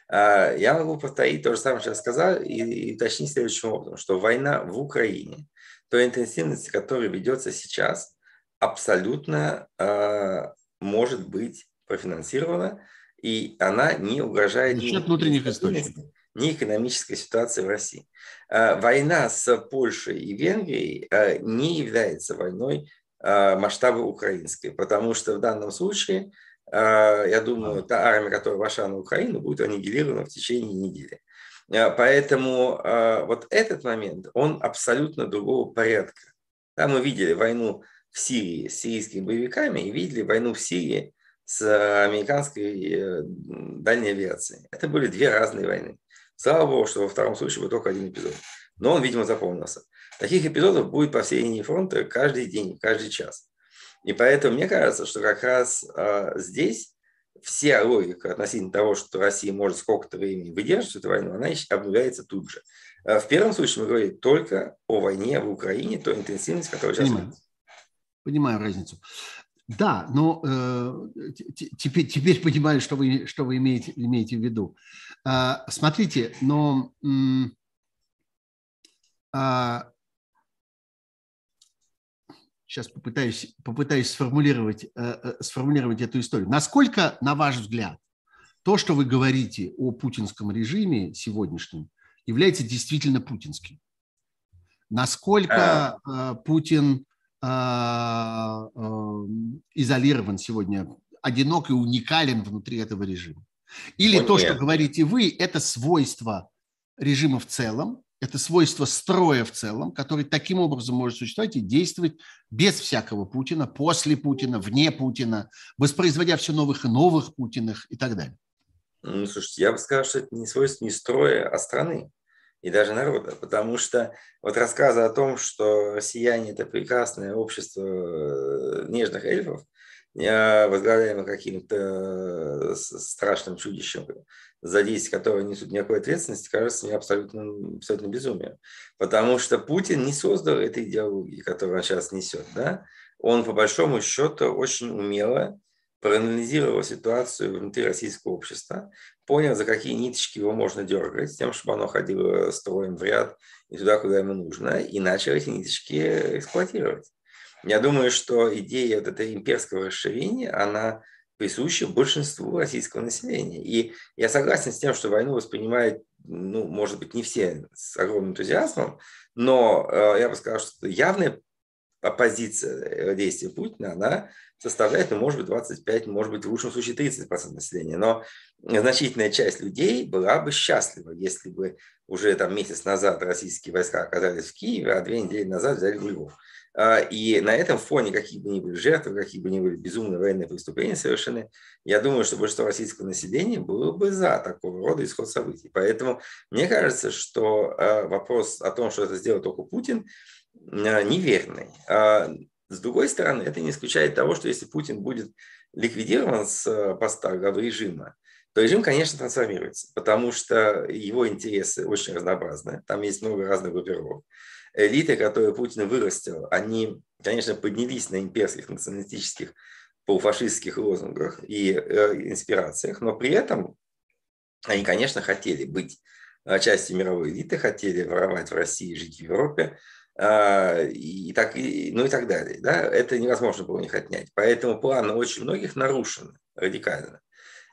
А, я могу повторить то же самое, что я сказал, и, и уточнить следующим образом, что война в Украине, той интенсивности, которая ведется сейчас, абсолютно э, может быть профинансирована и она не угрожает ни, внутренних источников. Ни экономической ситуации в России. А, война с Польшей и Венгрией а, не является войной а, масштаба украинской, потому что в данном случае, я думаю, та армия, которая вошла на Украину, будет аннигилирована в течение недели. Поэтому вот этот момент, он абсолютно другого порядка. Да, мы видели войну в Сирии с сирийскими боевиками и видели войну в Сирии с американской э, дальней авиацией. Это были две разные войны. Слава богу, что во втором случае был только один эпизод. Но он, видимо, запомнился. Таких эпизодов будет по всей линии фронта каждый день, каждый час. И поэтому мне кажется, что как раз э, здесь вся логика относительно того, что Россия может сколько-то времени выдерживать эту войну, она обнуляется тут же. А в первом случае мы говорим только о войне в Украине, той интенсивности, которая сейчас Понимаю. Понимаю разницу. Да, но э, теперь, теперь понимаю, что вы, что вы имеете, имеете в виду. Э, смотрите, но э, сейчас попытаюсь, попытаюсь сформулировать, э, э, сформулировать эту историю. Насколько, на ваш взгляд, то, что вы говорите о путинском режиме сегодняшнем, является действительно путинским? Насколько а. э, Путин изолирован сегодня, одинок и уникален внутри этого режима? Или О, то, что говорите вы, это свойство режима в целом, это свойство строя в целом, который таким образом может существовать и действовать без всякого Путина, после Путина, вне Путина, воспроизводя все новых и новых Путиных и так далее. Ну, слушайте, я бы сказал, что это не свойство не строя, а страны и даже народа, потому что вот рассказы о том, что россияне – это прекрасное общество э, нежных эльфов, возглавляемых каким-то э, страшным чудищем, за действия которые несут никакой ответственности, кажется мне абсолютно, абсолютно безумием. Потому что Путин не создал этой идеологии, которую он сейчас несет. Да? Он, по большому счету, очень умело проанализировал ситуацию внутри российского общества, понял, за какие ниточки его можно дергать, тем, чтобы оно ходило строем в ряд и туда, куда ему нужно, и начал эти ниточки эксплуатировать. Я думаю, что идея вот этого имперского расширения, она присуща большинству российского населения. И я согласен с тем, что войну воспринимают, ну, может быть, не все с огромным энтузиазмом, но э, я бы сказал, что явная оппозиция действия Путина, она составляет, ну, может быть, 25, может быть, в лучшем случае 30% населения. Но значительная часть людей была бы счастлива, если бы уже там месяц назад российские войска оказались в Киеве, а две недели назад взяли Львов. А, и на этом фоне, какие бы ни были жертвы, какие бы ни были безумные военные преступления совершены, я думаю, что большинство российского населения было бы за такого рода исход событий. Поэтому мне кажется, что а, вопрос о том, что это сделал только Путин, а, неверный. С другой стороны, это не исключает того, что если Путин будет ликвидирован с поста главы режима, то режим, конечно, трансформируется, потому что его интересы очень разнообразны. Там есть много разных группировок элиты, которые Путин вырастил, они, конечно, поднялись на имперских националистических полуфашистских лозунгах и э, инспирациях, но при этом они, конечно, хотели быть э, частью мировой элиты, хотели воровать в России, жить в Европе, э, и так, и, ну и так далее. Да? Это невозможно было у них отнять. Поэтому планы очень многих нарушены радикально.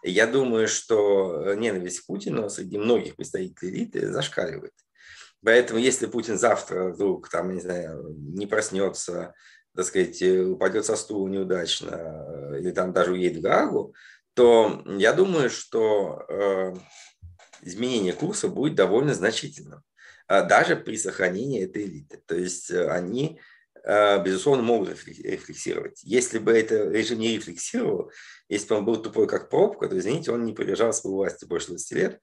я думаю, что ненависть к Путину среди многих представителей элиты зашкаливает. Поэтому, если Путин завтра вдруг, там, не знаю, не проснется, так сказать, упадет со стула неудачно э, или там даже уедет в Гаагу, то я думаю, что э, изменение курса будет довольно значительным, а даже при сохранении этой элиты. То есть э, они, безусловно, могут рефлексировать. Если бы это режим не рефлексировал, если бы он был тупой как пробка, то, извините, он не продержал свою власть больше 20 лет,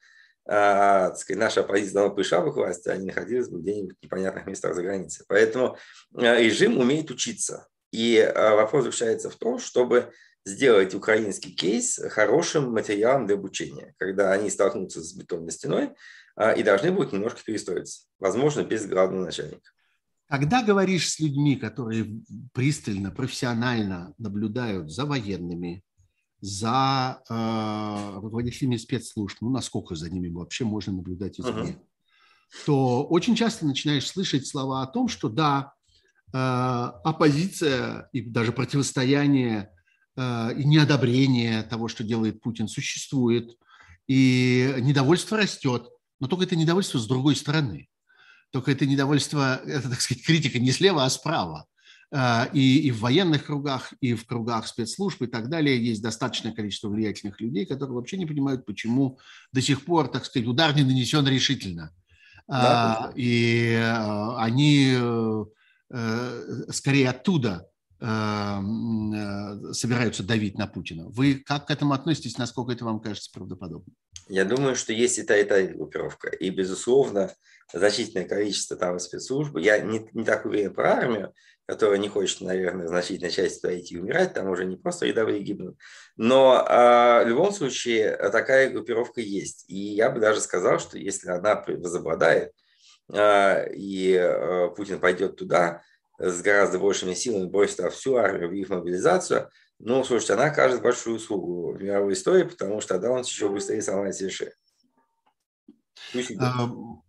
а, наша оппозиция давно пришла в власть, они находились бы где-нибудь в непонятных местах за границей. Поэтому а, режим умеет учиться. И а, вопрос заключается в том, чтобы сделать украинский кейс хорошим материалом для обучения, когда они столкнутся с бетонной стеной и должны будут немножко перестроиться, возможно, без главного начальника. Когда говоришь с людьми, которые пристально, профессионально наблюдают за военными, за э, руководителями спецслужб, ну, насколько за ними вообще можно наблюдать извне, uh-huh. то очень часто начинаешь слышать слова о том, что да, э, оппозиция и даже противостояние э, и неодобрение того, что делает Путин, существует, и недовольство растет, но только это недовольство с другой стороны. Только это недовольство, это, так сказать, критика не слева, а справа. А, и, и в военных кругах, и в кругах спецслужб и так далее есть достаточное количество влиятельных людей, которые вообще не понимают, почему до сих пор, так сказать, удар не нанесен решительно. Да, и а, они э, э, скорее оттуда собираются давить на Путина. Вы как к этому относитесь, насколько это вам кажется правдоподобным? Я думаю, что есть и та, и та группировка. И, безусловно, значительное количество там спецслужб. Я не, не так уверен про армию, которая не хочет, наверное, значительной части туда идти умирать, там уже не просто рядовые гибнут. Но а, в любом случае такая группировка есть. И я бы даже сказал, что если она возобладает, а, и а, Путин пойдет туда с гораздо большими силами, бросит туда всю армию в их мобилизацию, ну, слушайте, она окажет большую услугу в мировой истории, потому что тогда он еще быстрее сломает себе шею.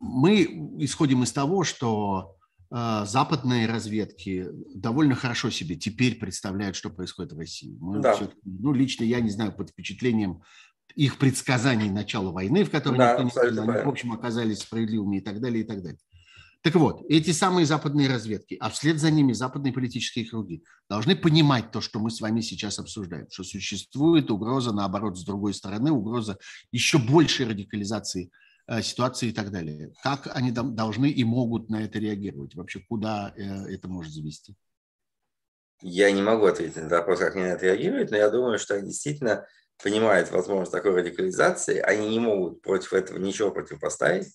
Мы исходим из того, что а, западные разведки довольно хорошо себе теперь представляют, что происходит в России. Мы да. ну, лично я не знаю, под впечатлением их предсказаний начала войны, в которой да, никто не они, в общем, оказались справедливыми и так далее, и так далее. Так вот, эти самые западные разведки, а вслед за ними западные политические круги, должны понимать то, что мы с вами сейчас обсуждаем, что существует угроза, наоборот, с другой стороны, угроза еще большей радикализации – Э, ситуации и так далее. Как они должны и могут на это реагировать? Вообще, куда э, это может завести? Я не могу ответить на вопрос, как они на это реагируют, но я думаю, что они действительно понимают возможность такой радикализации. Они не могут против этого ничего противопоставить.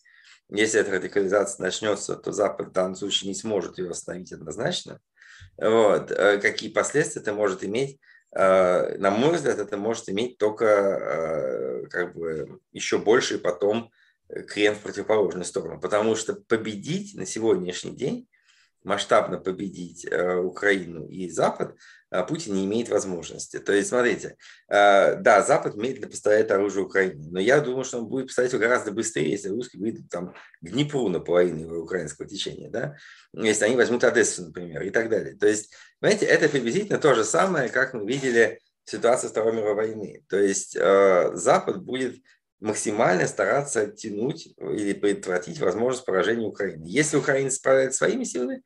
Если эта радикализация начнется, то Запад в данном случае не сможет ее остановить однозначно. Вот. Э, какие последствия это может иметь? На мой взгляд, это может иметь только как бы еще больше и потом крен в противоположную сторону. Потому что победить на сегодняшний день, масштабно победить э, Украину и Запад, э, Путин не имеет возможности. То есть, смотрите, э, да, Запад медленно поставляет оружие Украине, но я думаю, что он будет поставить его гораздо быстрее, если русские выйдут там к Днепру наполовину украинского течения, да, если они возьмут Одессу, например, и так далее. То есть, понимаете, это приблизительно то же самое, как мы видели в ситуации Второй мировой войны. То есть, Запад будет максимально стараться оттянуть или предотвратить возможность поражения Украины. Если Украина справляется своими силами,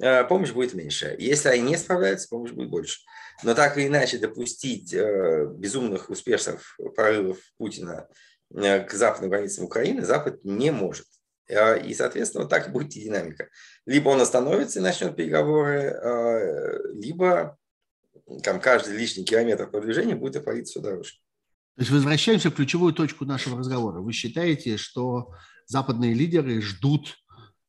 э, помощь будет меньше. Если они не справляются, помощь будет больше. Но так или иначе допустить э, безумных успешных прорывов Путина э, к западным границам Украины Запад не может. И, соответственно, вот так будет и динамика. Либо он остановится и начнет переговоры, либо там, каждый лишний километр продвижения будет обходиться все дороже. То есть возвращаемся в ключевую точку нашего разговора. Вы считаете, что западные лидеры ждут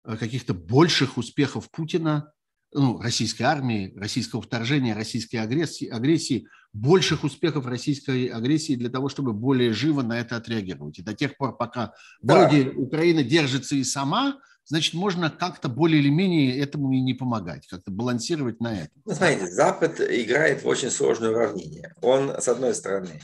э, каких-то больших успехов Путина, ну, российской армии, российского вторжения, российской агрессии, агрессии, больших успехов российской агрессии для того, чтобы более живо на это отреагировать. И до тех пор, пока да. вроде Украина держится и сама, значит, можно как-то более или менее этому и не помогать, как-то балансировать на этом. Ну, смотрите, Запад играет в очень сложное уравнение. Он, с одной стороны,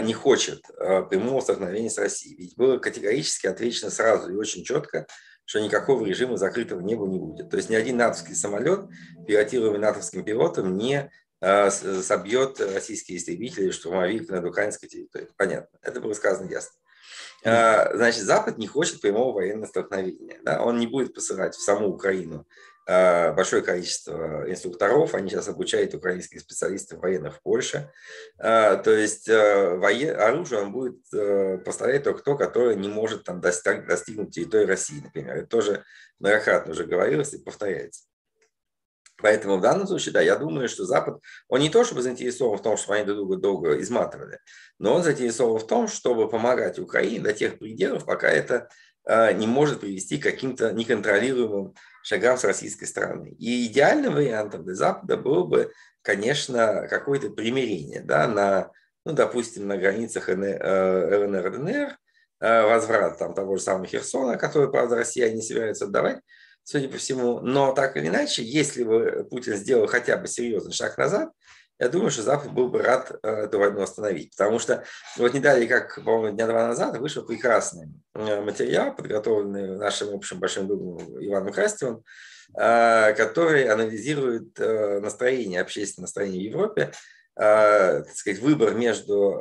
не хочет э, прямого столкновения с Россией. Ведь было категорически отвечено сразу и очень четко, что никакого режима закрытого неба не будет. То есть ни один натовский самолет, пилотируемый натовским пилотом, не э, собьет российские истребители штурмовик над украинской территорией. Понятно. Это было сказано ясно. Значит, Запад не хочет прямого военного столкновения. Да? Он не будет посылать в саму Украину Э, большое количество инструкторов, они сейчас обучают украинских специалистов военных в Польше. Э, то есть э, оружие он будет поставлять только то, которое не может там достигнуть территории России, например. Это тоже многократно уже говорилось и повторяется. Поэтому в данном случае, да, я думаю, что Запад, он не то чтобы заинтересован в том, чтобы они друг друга долго изматывали, но он заинтересован в том, чтобы помогать Украине до тех пределов, пока это не может привести к каким-то неконтролируемым шагам с российской стороны. И идеальным вариантом для Запада было бы, конечно, какое-то примирение да, на, ну, допустим, на границах ЛНР, ДНР, э, возврат там, того же самого Херсона, который, правда, Россия не собирается отдавать, судя по всему. Но так или иначе, если бы Путин сделал хотя бы серьезный шаг назад, я думаю, что Запад был бы рад э, эту войну остановить. Потому что вот не далее, как, по-моему, дня два назад вышел прекрасный э, материал, подготовленный нашим общим большим другом Иваном Крастевым, э, который анализирует настроение, общественное настроение в Европе, так сказать, выбор между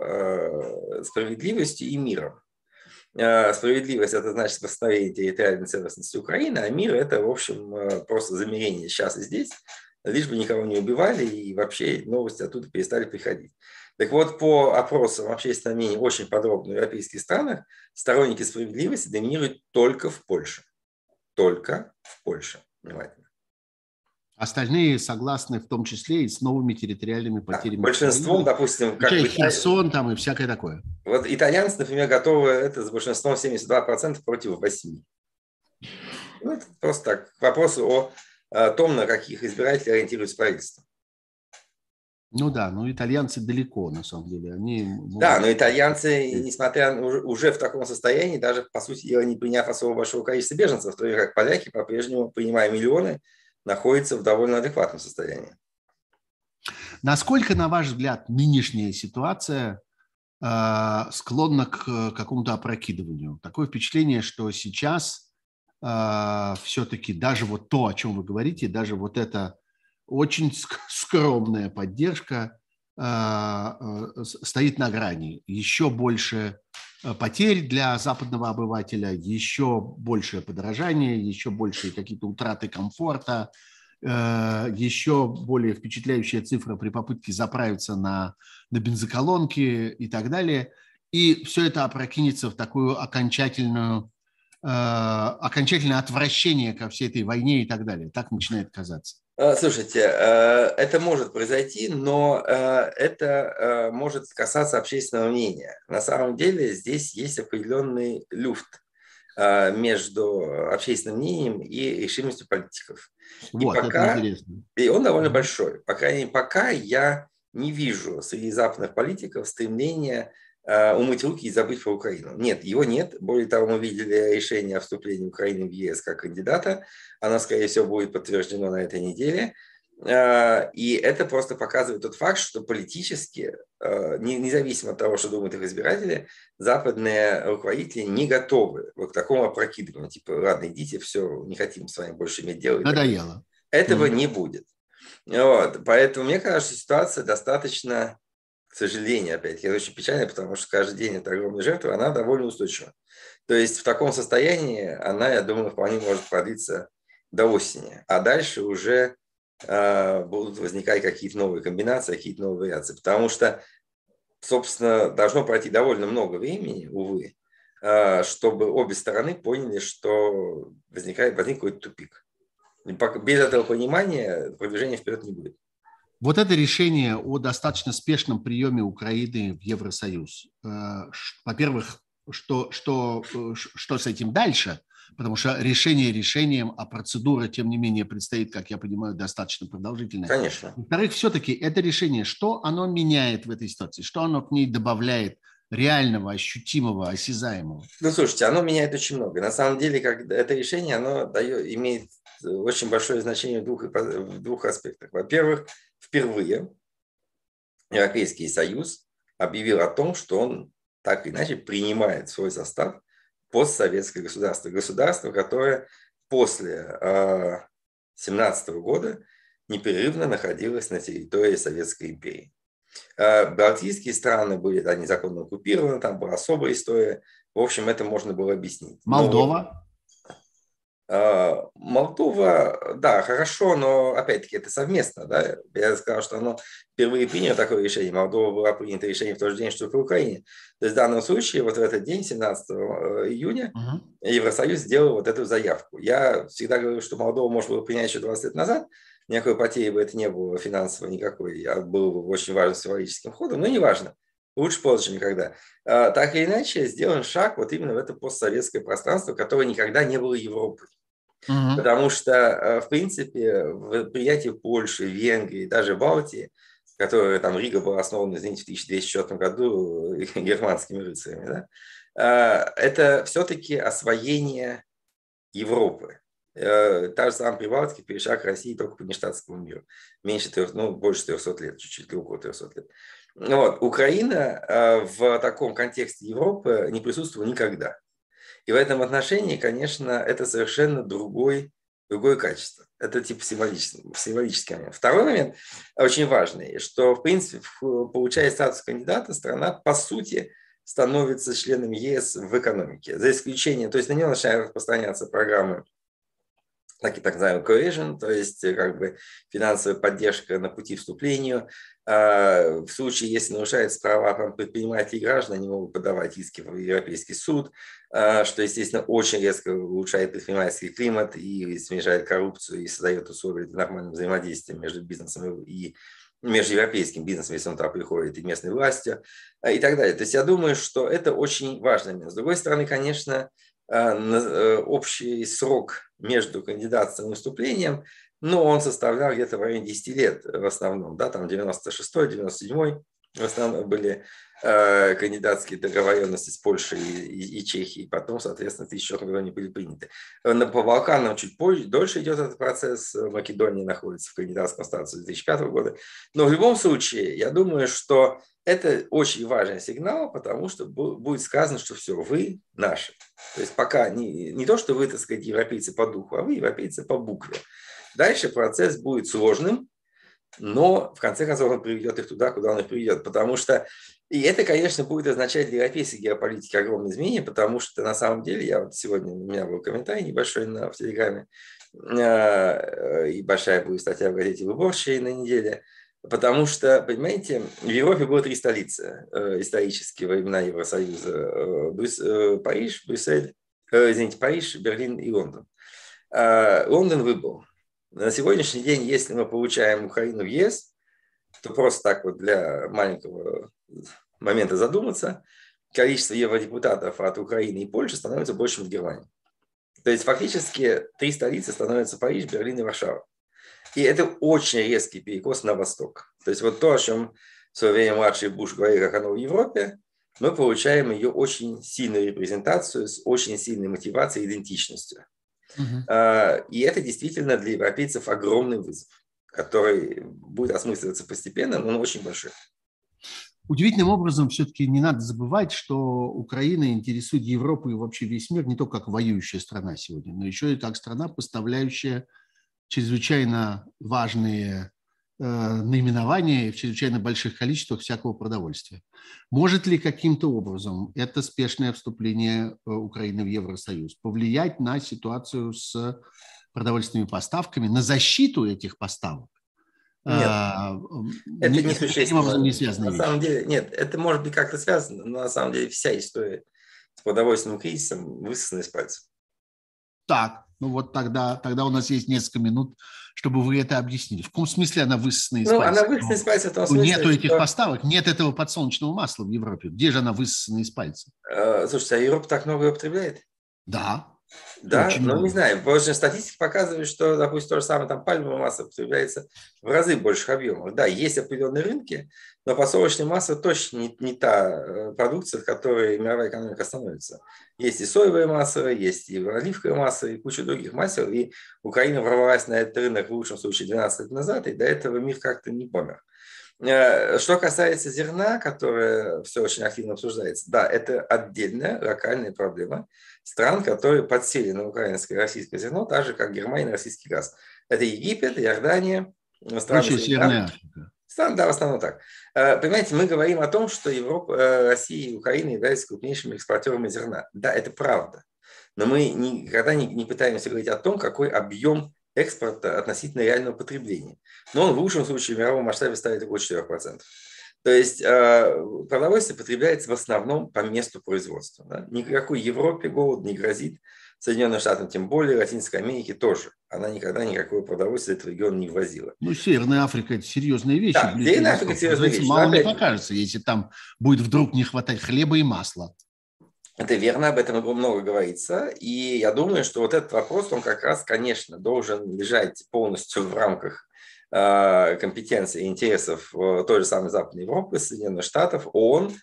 справедливостью и миром. Справедливость – это значит восстановление территориальной целостности Украины, а мир – это, в общем, просто замерение сейчас и здесь лишь бы никого не убивали и вообще новости оттуда перестали приходить. Так вот, по опросам общественного мнения очень подробно в европейских странах сторонники справедливости доминируют только в Польше. Только в Польше. Внимательно. Остальные согласны в том числе и с новыми территориальными потерями. Да, большинством, допустим, как бы, Херсон там и всякое такое. Вот итальянцы, например, готовы это с большинством 72% против 8%. Ну, это просто так. Вопрос о, о том, на каких избирателей ориентируется правительство. Ну да, ну итальянцы далеко, на самом деле. Они могут... Да, но итальянцы, несмотря уже, в таком состоянии, даже, по сути дела, не приняв особо большого количества беженцев, то и как поляки, по-прежнему, принимая миллионы, находится в довольно адекватном состоянии. Насколько, на ваш взгляд, нынешняя ситуация э, склонна к какому-то опрокидыванию? Такое впечатление, что сейчас э, все-таки даже вот то, о чем вы говорите, даже вот эта очень скромная поддержка э, стоит на грани. Еще больше потерь для западного обывателя, еще большее подорожание, еще большие какие-то утраты комфорта, э, еще более впечатляющая цифра при попытке заправиться на, на бензоколонки и так далее. И все это опрокинется в такую окончательную, э, окончательное отвращение ко всей этой войне и так далее. Так начинает казаться. Э, слушайте, э, это может произойти, но э, это может касаться общественного мнения. На самом деле здесь есть определенный люфт между общественным мнением и решимостью политиков. Вот, и, пока, и он довольно большой. Пока, пока я не вижу среди западных политиков стремления умыть руки и забыть про Украину. Нет, его нет. Более того, мы видели решение о вступлении Украины в ЕС как кандидата. Оно, скорее всего, будет подтверждено на этой неделе. Э, и это просто показывает тот факт, что политически, э, независимо от того, что думают их избиратели, западные руководители не готовы вот к такому опрокидыванию. Типа, ладно, идите, все, не хотим с вами больше иметь дело. Надоело. Этого mm. не будет. Вот. Поэтому мне кажется, ситуация достаточно к сожалению, опять, это очень печально, потому что каждый день это огромная жертва, она довольно устойчива. То есть в таком состоянии она, я думаю, вполне может продлиться до осени. А дальше уже э, будут возникать какие-то новые комбинации, какие-то новые вариации. Потому что, собственно, должно пройти довольно много времени, увы, э, чтобы обе стороны поняли, что возникает, возник какой-то тупик. Без этого понимания продвижения вперед не будет. Вот это решение о достаточно спешном приеме Украины в Евросоюз. Э, во-первых, что, что, э, что с этим дальше? Потому что решение решением, а процедура, тем не менее, предстоит, как я понимаю, достаточно продолжительная. Конечно. Во-вторых, все-таки это решение, что оно меняет в этой ситуации? Что оно к ней добавляет реального, ощутимого, осязаемого? Ну, слушайте, оно меняет очень много. На самом деле, как это решение, оно дает, имеет очень большое значение в двух, в двух аспектах. Во-первых, впервые Европейский Союз объявил о том, что он так или иначе принимает свой состав постсоветское государство. Государство, которое после 1917 а, года непрерывно находилось на территории Советской империи. А, балтийские страны были да, незаконно оккупированы, там была особая история. В общем, это можно было объяснить. Молдова? А, Молдова, да, хорошо, но опять-таки это совместно. Да? Я сказал, что оно впервые приняло такое решение. Молдова была принято решение в тот же день, что и в Украине. То есть в данном случае, вот в этот день, 17 э, июня, uh-huh. Евросоюз сделал вот эту заявку. Я всегда говорю, что Молдова можно было принять еще 20 лет назад. Никакой потери бы это не было финансово никакой. А был бы очень важным символическим ходом, но неважно. Лучше позже, никогда. А, так или иначе, сделан шаг вот именно в это постсоветское пространство, которое никогда не было Европой. Угу. Потому что, э, в принципе, принятии Польши, Венгрии, даже Балтии, которая там Рига была основана, извините, в 1204 году германскими рыцарями, да, э, это все-таки освоение Европы. Э, та же самая Прибалтика перешла к России только по нештатскому миру. Меньше, трех, ну, больше 300 лет, чуть-чуть, около 300 лет. Вот. Украина в таком контексте Европы не присутствовала никогда. И в этом отношении, конечно, это совершенно другой, другое качество. Это типа символический, символический момент. Второй момент очень важный, что, в принципе, получая статус кандидата, страна, по сути, становится членом ЕС в экономике. За исключением, то есть на нее начинают распространяться программы так и так называемый cohesion, то есть как бы финансовая поддержка на пути вступлению. А, в случае, если нарушаются права предпринимателей и граждан, они могут подавать иски в Европейский суд, а, что, естественно, очень резко улучшает предпринимательский климат и снижает коррупцию и создает условия для нормального взаимодействия между бизнесом и между европейским бизнесом, если он туда приходит, и местной властью, а, и так далее. То есть я думаю, что это очень важно. С другой стороны, конечно, э, общий срок между кандидатством и выступлением ну, он составлял где-то в районе 10 лет в основном, да, там 96-й, 97-й в основном были э, кандидатские договоренности с Польшей и, и, Чехией, потом, соответственно, эти еще когда они были приняты. На, по Балканам чуть позже, дольше идет этот процесс, Македония находится в кандидатском статусе 2005 года, но в любом случае, я думаю, что это очень важный сигнал, потому что будет сказано, что все, вы наши. То есть пока не, не то, что вы, так сказать, европейцы по духу, а вы европейцы по букве. Дальше процесс будет сложным, но в конце концов он приведет их туда, куда он их приведет. Потому что, и это, конечно, будет означать для европейской геополитики огромные изменения, потому что на самом деле, я вот сегодня, у меня был комментарий небольшой на, в Телеграме, э, и большая будет статья в газете «Выборчей» на неделе, потому что, понимаете, в Европе было три столицы э, исторически во времена Евросоюза. Э, Брюс, Париж, Брюссель, извините, Париж, Берлин и Лондон. Лондон выбыл. На сегодняшний день, если мы получаем Украину в ЕС, то просто так вот для маленького момента задуматься, количество евродепутатов от Украины и Польши становится больше, чем в Германии. То есть фактически три столицы становятся Париж, Берлин и Варшава. И это очень резкий перекос на восток. То есть вот то, о чем в свое время младший Буш говорил, как оно в Европе, мы получаем ее очень сильную репрезентацию с очень сильной мотивацией и идентичностью. Uh-huh. И это действительно для европейцев огромный вызов, который будет осмысливаться постепенно, но он очень большой. Удивительным образом все-таки не надо забывать, что Украина интересует Европу и вообще весь мир не только как воюющая страна сегодня, но еще и как страна, поставляющая чрезвычайно важные Э, наименования в чрезвычайно больших количествах всякого продовольствия. Может ли каким-то образом это спешное вступление э, Украины в Евросоюз повлиять на ситуацию с продовольственными поставками, на защиту этих поставок? Нет, а, это не, не существенно. Не связано. На самом деле, нет, это может быть как-то связано, но на самом деле вся история с продовольственным кризисом высосана из пальца. Так, ну вот тогда, тогда у нас есть несколько минут, чтобы вы это объяснили. В каком смысле она высосана из ну, пальца? Она высосана из пальца в том смысле, Нету этих что... поставок, нет этого подсолнечного масла в Европе. Где же она высосана из пальца? Э, слушайте, а Европа так много ее потребляет? Да. Да, Очень ну много. не знаю. Потому что статистика показывает, что, допустим, то же самое там пальмовое масло потребляется в разы больших объемах. Да, есть определенные рынки, но подсолнечное масло точно не, не та э, продукция, в которой мировая экономика становится. Есть и соевое масло, есть и оливковое масло, и куча других масел. И Украина ворвалась на этот рынок в лучшем случае 12 лет назад, и до этого мир как-то не помер. Э, что касается зерна, которое все очень активно обсуждается, да, это отдельная локальная проблема стран, которые подсели на украинское и российское зерно, так же, как Германия на российский газ. Это Египет, Иордания, страны Северная Африка. Стран, да, в основном так. Э, понимаете, мы говорим о том, что Европа, э, Россия и Украина являются крупнейшими экспортерами зерна. Да, это правда. Но мы никогда не, не пытаемся говорить о том, какой объем экспорта относительно реального потребления. Но он в лучшем случае в мировом масштабе ставит около 4%. То есть э, продовольствие потребляется в основном по месту производства. Да? Никакой Европе голод не грозит, Соединенным Штатам тем более, Латинской Америке тоже. Она никогда никакое продовольствие этот регион не ввозила. Ну, Северная Африка – это серьезные вещи. Да, Северная Африка – серьезные вещи. Мало не покажется, если там будет вдруг не хватать хлеба и масла. Это верно, об этом много говорится. И я думаю, что вот этот вопрос, он как раз, конечно, должен лежать полностью в рамках э, компетенции и интересов той же самой Западной Европы, Соединенных Штатов, ООН.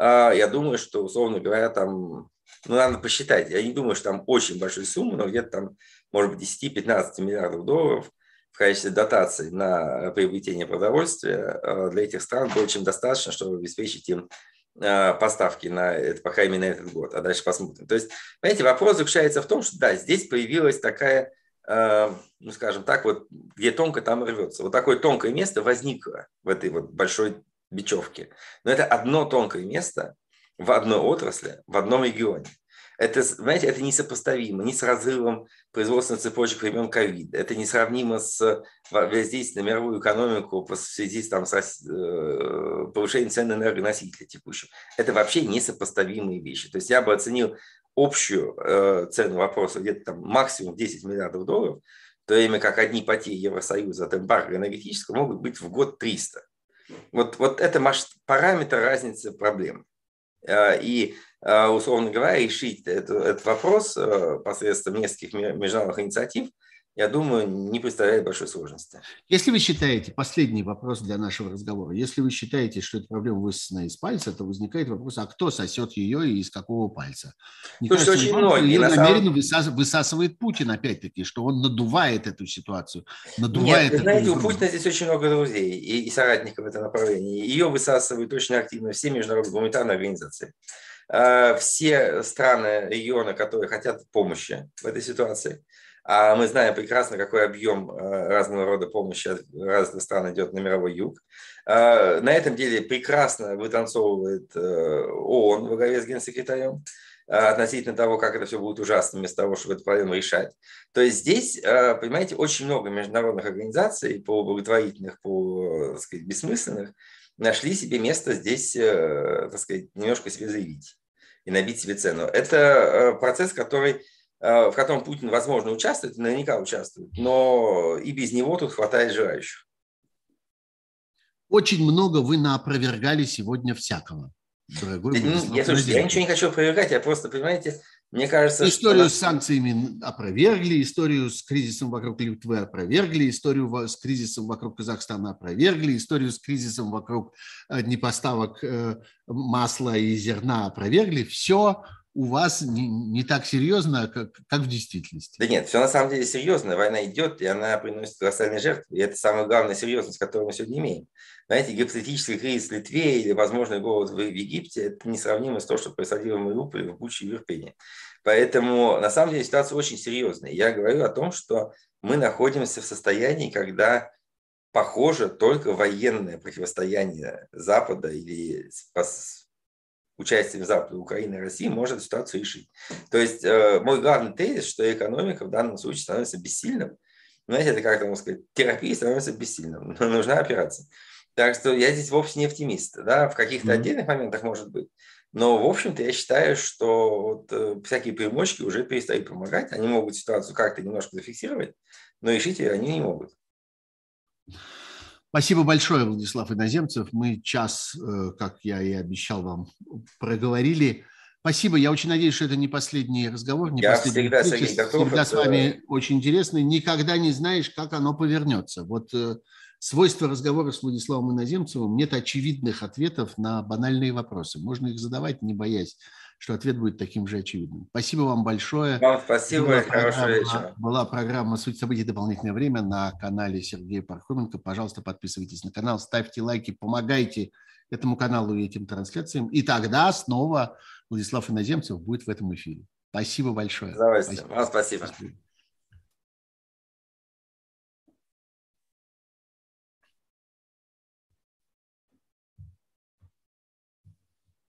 Э, я думаю, что, условно говоря, там, ну, надо посчитать. Я не думаю, что там очень большие суммы, но где-то там, может быть, 10-15 миллиардов долларов в качестве дотаций на приобретение продовольствия э, для этих стран более чем достаточно, чтобы обеспечить им Э, поставки на это, по крайней мере, на этот год, а дальше посмотрим. То есть, понимаете, вопрос заключается в том, что да, здесь появилась такая, э, ну, скажем так, вот где тонко, там рвется. Вот такое тонкое место возникло в этой вот большой бечевке. Но это одно тонкое место в одной отрасли, в одном регионе. Это, знаете, это несопоставимо ни с разрывом производственных цепочек времен ковида. Это несравнимо с воздействием на мировую экономику в связи с, там, с э, повышением цен на энергоносители текущим. Это вообще несопоставимые вещи. То есть я бы оценил общую э, цену вопроса где-то там максимум 10 миллиардов долларов, в то время как одни потери Евросоюза от эмбарго энергетического могут быть в год 300. Вот, вот это параметр разницы проблем. Э, и, условно говоря, решить этот, этот вопрос э, посредством нескольких международных инициатив – я думаю, не представляет большой сложности. Если вы считаете, последний вопрос для нашего разговора, если вы считаете, что эта проблема высосана из пальца, то возникает вопрос, а кто сосет ее и из какого пальца? Мне Слушайте, кажется, очень многие. Ее намеренно самом... высасывает Путин, опять-таки, что он надувает эту ситуацию. Надувает Нет, вы знаете, у Путина здесь очень много друзей и, и соратников в этом направлении. Ее высасывают очень активно все международные гуманитарные организации а, все страны региона, которые хотят помощи в этой ситуации. А мы знаем прекрасно, какой объем э, разного рода помощи от разных стран идет на мировой юг. Э, на этом деле прекрасно вытанцовывает э, ООН во главе с генсекретарем относительно того, как это все будет ужасно, вместо того, чтобы эту проблему решать. То есть здесь, понимаете, очень много международных организаций по благотворительных, по так сказать, бессмысленных, нашли себе место здесь, так сказать, немножко себе заявить и набить себе цену. Это процесс, который Э, в котором Путин, возможно, участвует, наверняка участвует, но и без него тут хватает желающих. Очень много вы наопровергали сегодня всякого. Дорогой я, слушайте, я ничего не хочу опровергать, я просто, понимаете, мне кажется, историю что... с санкциями опровергли, историю с кризисом вокруг Литвы опровергли, историю с кризисом вокруг Казахстана опровергли, историю с кризисом вокруг э, непоставок э, масла и зерна опровергли. Все у вас не, не так серьезно, как, как в действительности. Да нет, все на самом деле серьезно. Война идет, и она приносит колоссальные жертвы. И это самая главная серьезность, которую мы сегодня имеем. Знаете, гипотетический кризис в Литве или возможный голод в, в Египте – это несравнимо с то, что происходило в Мариуполе, в Буче и в Ирпене. Поэтому, на самом деле, ситуация очень серьезная. Я говорю о том, что мы находимся в состоянии, когда похоже только военное противостояние Запада или участием Запада, Украины и России может ситуацию решить. То есть э, мой главный тезис, что экономика в данном случае становится бессильным. Знаете, это как можно сказать, терапия становится бессильным, нужна операция. Так что я здесь вовсе не оптимист. Да? В каких-то mm-hmm. отдельных моментах может быть. Но, в общем-то, я считаю, что вот, э, всякие примочки уже перестают помогать. Они могут ситуацию как-то немножко зафиксировать, но решить ее они не могут. Спасибо большое, Владислав Иноземцев. Мы час, э, как я и обещал вам, проговорили. Спасибо. Я очень надеюсь, что это не последний разговор, не я последний всегда, Сергей, готов. Всегда с вами очень интересно. Никогда не знаешь, как оно повернется. Вот э, свойство разговора с Владиславом Иноземцевым – нет очевидных ответов на банальные вопросы. Можно их задавать, не боясь что ответ будет таким же очевидным. Спасибо вам большое. Вам спасибо была хорошего вечера. Была программа «Суть событий. Дополнительное время» на канале Сергея Пархоменко. Пожалуйста, подписывайтесь на канал, ставьте лайки, помогайте этому каналу и этим трансляциям. И тогда снова Владислав Иноземцев будет в этом эфире. Спасибо большое. Спасибо. Вам спасибо. спасибо.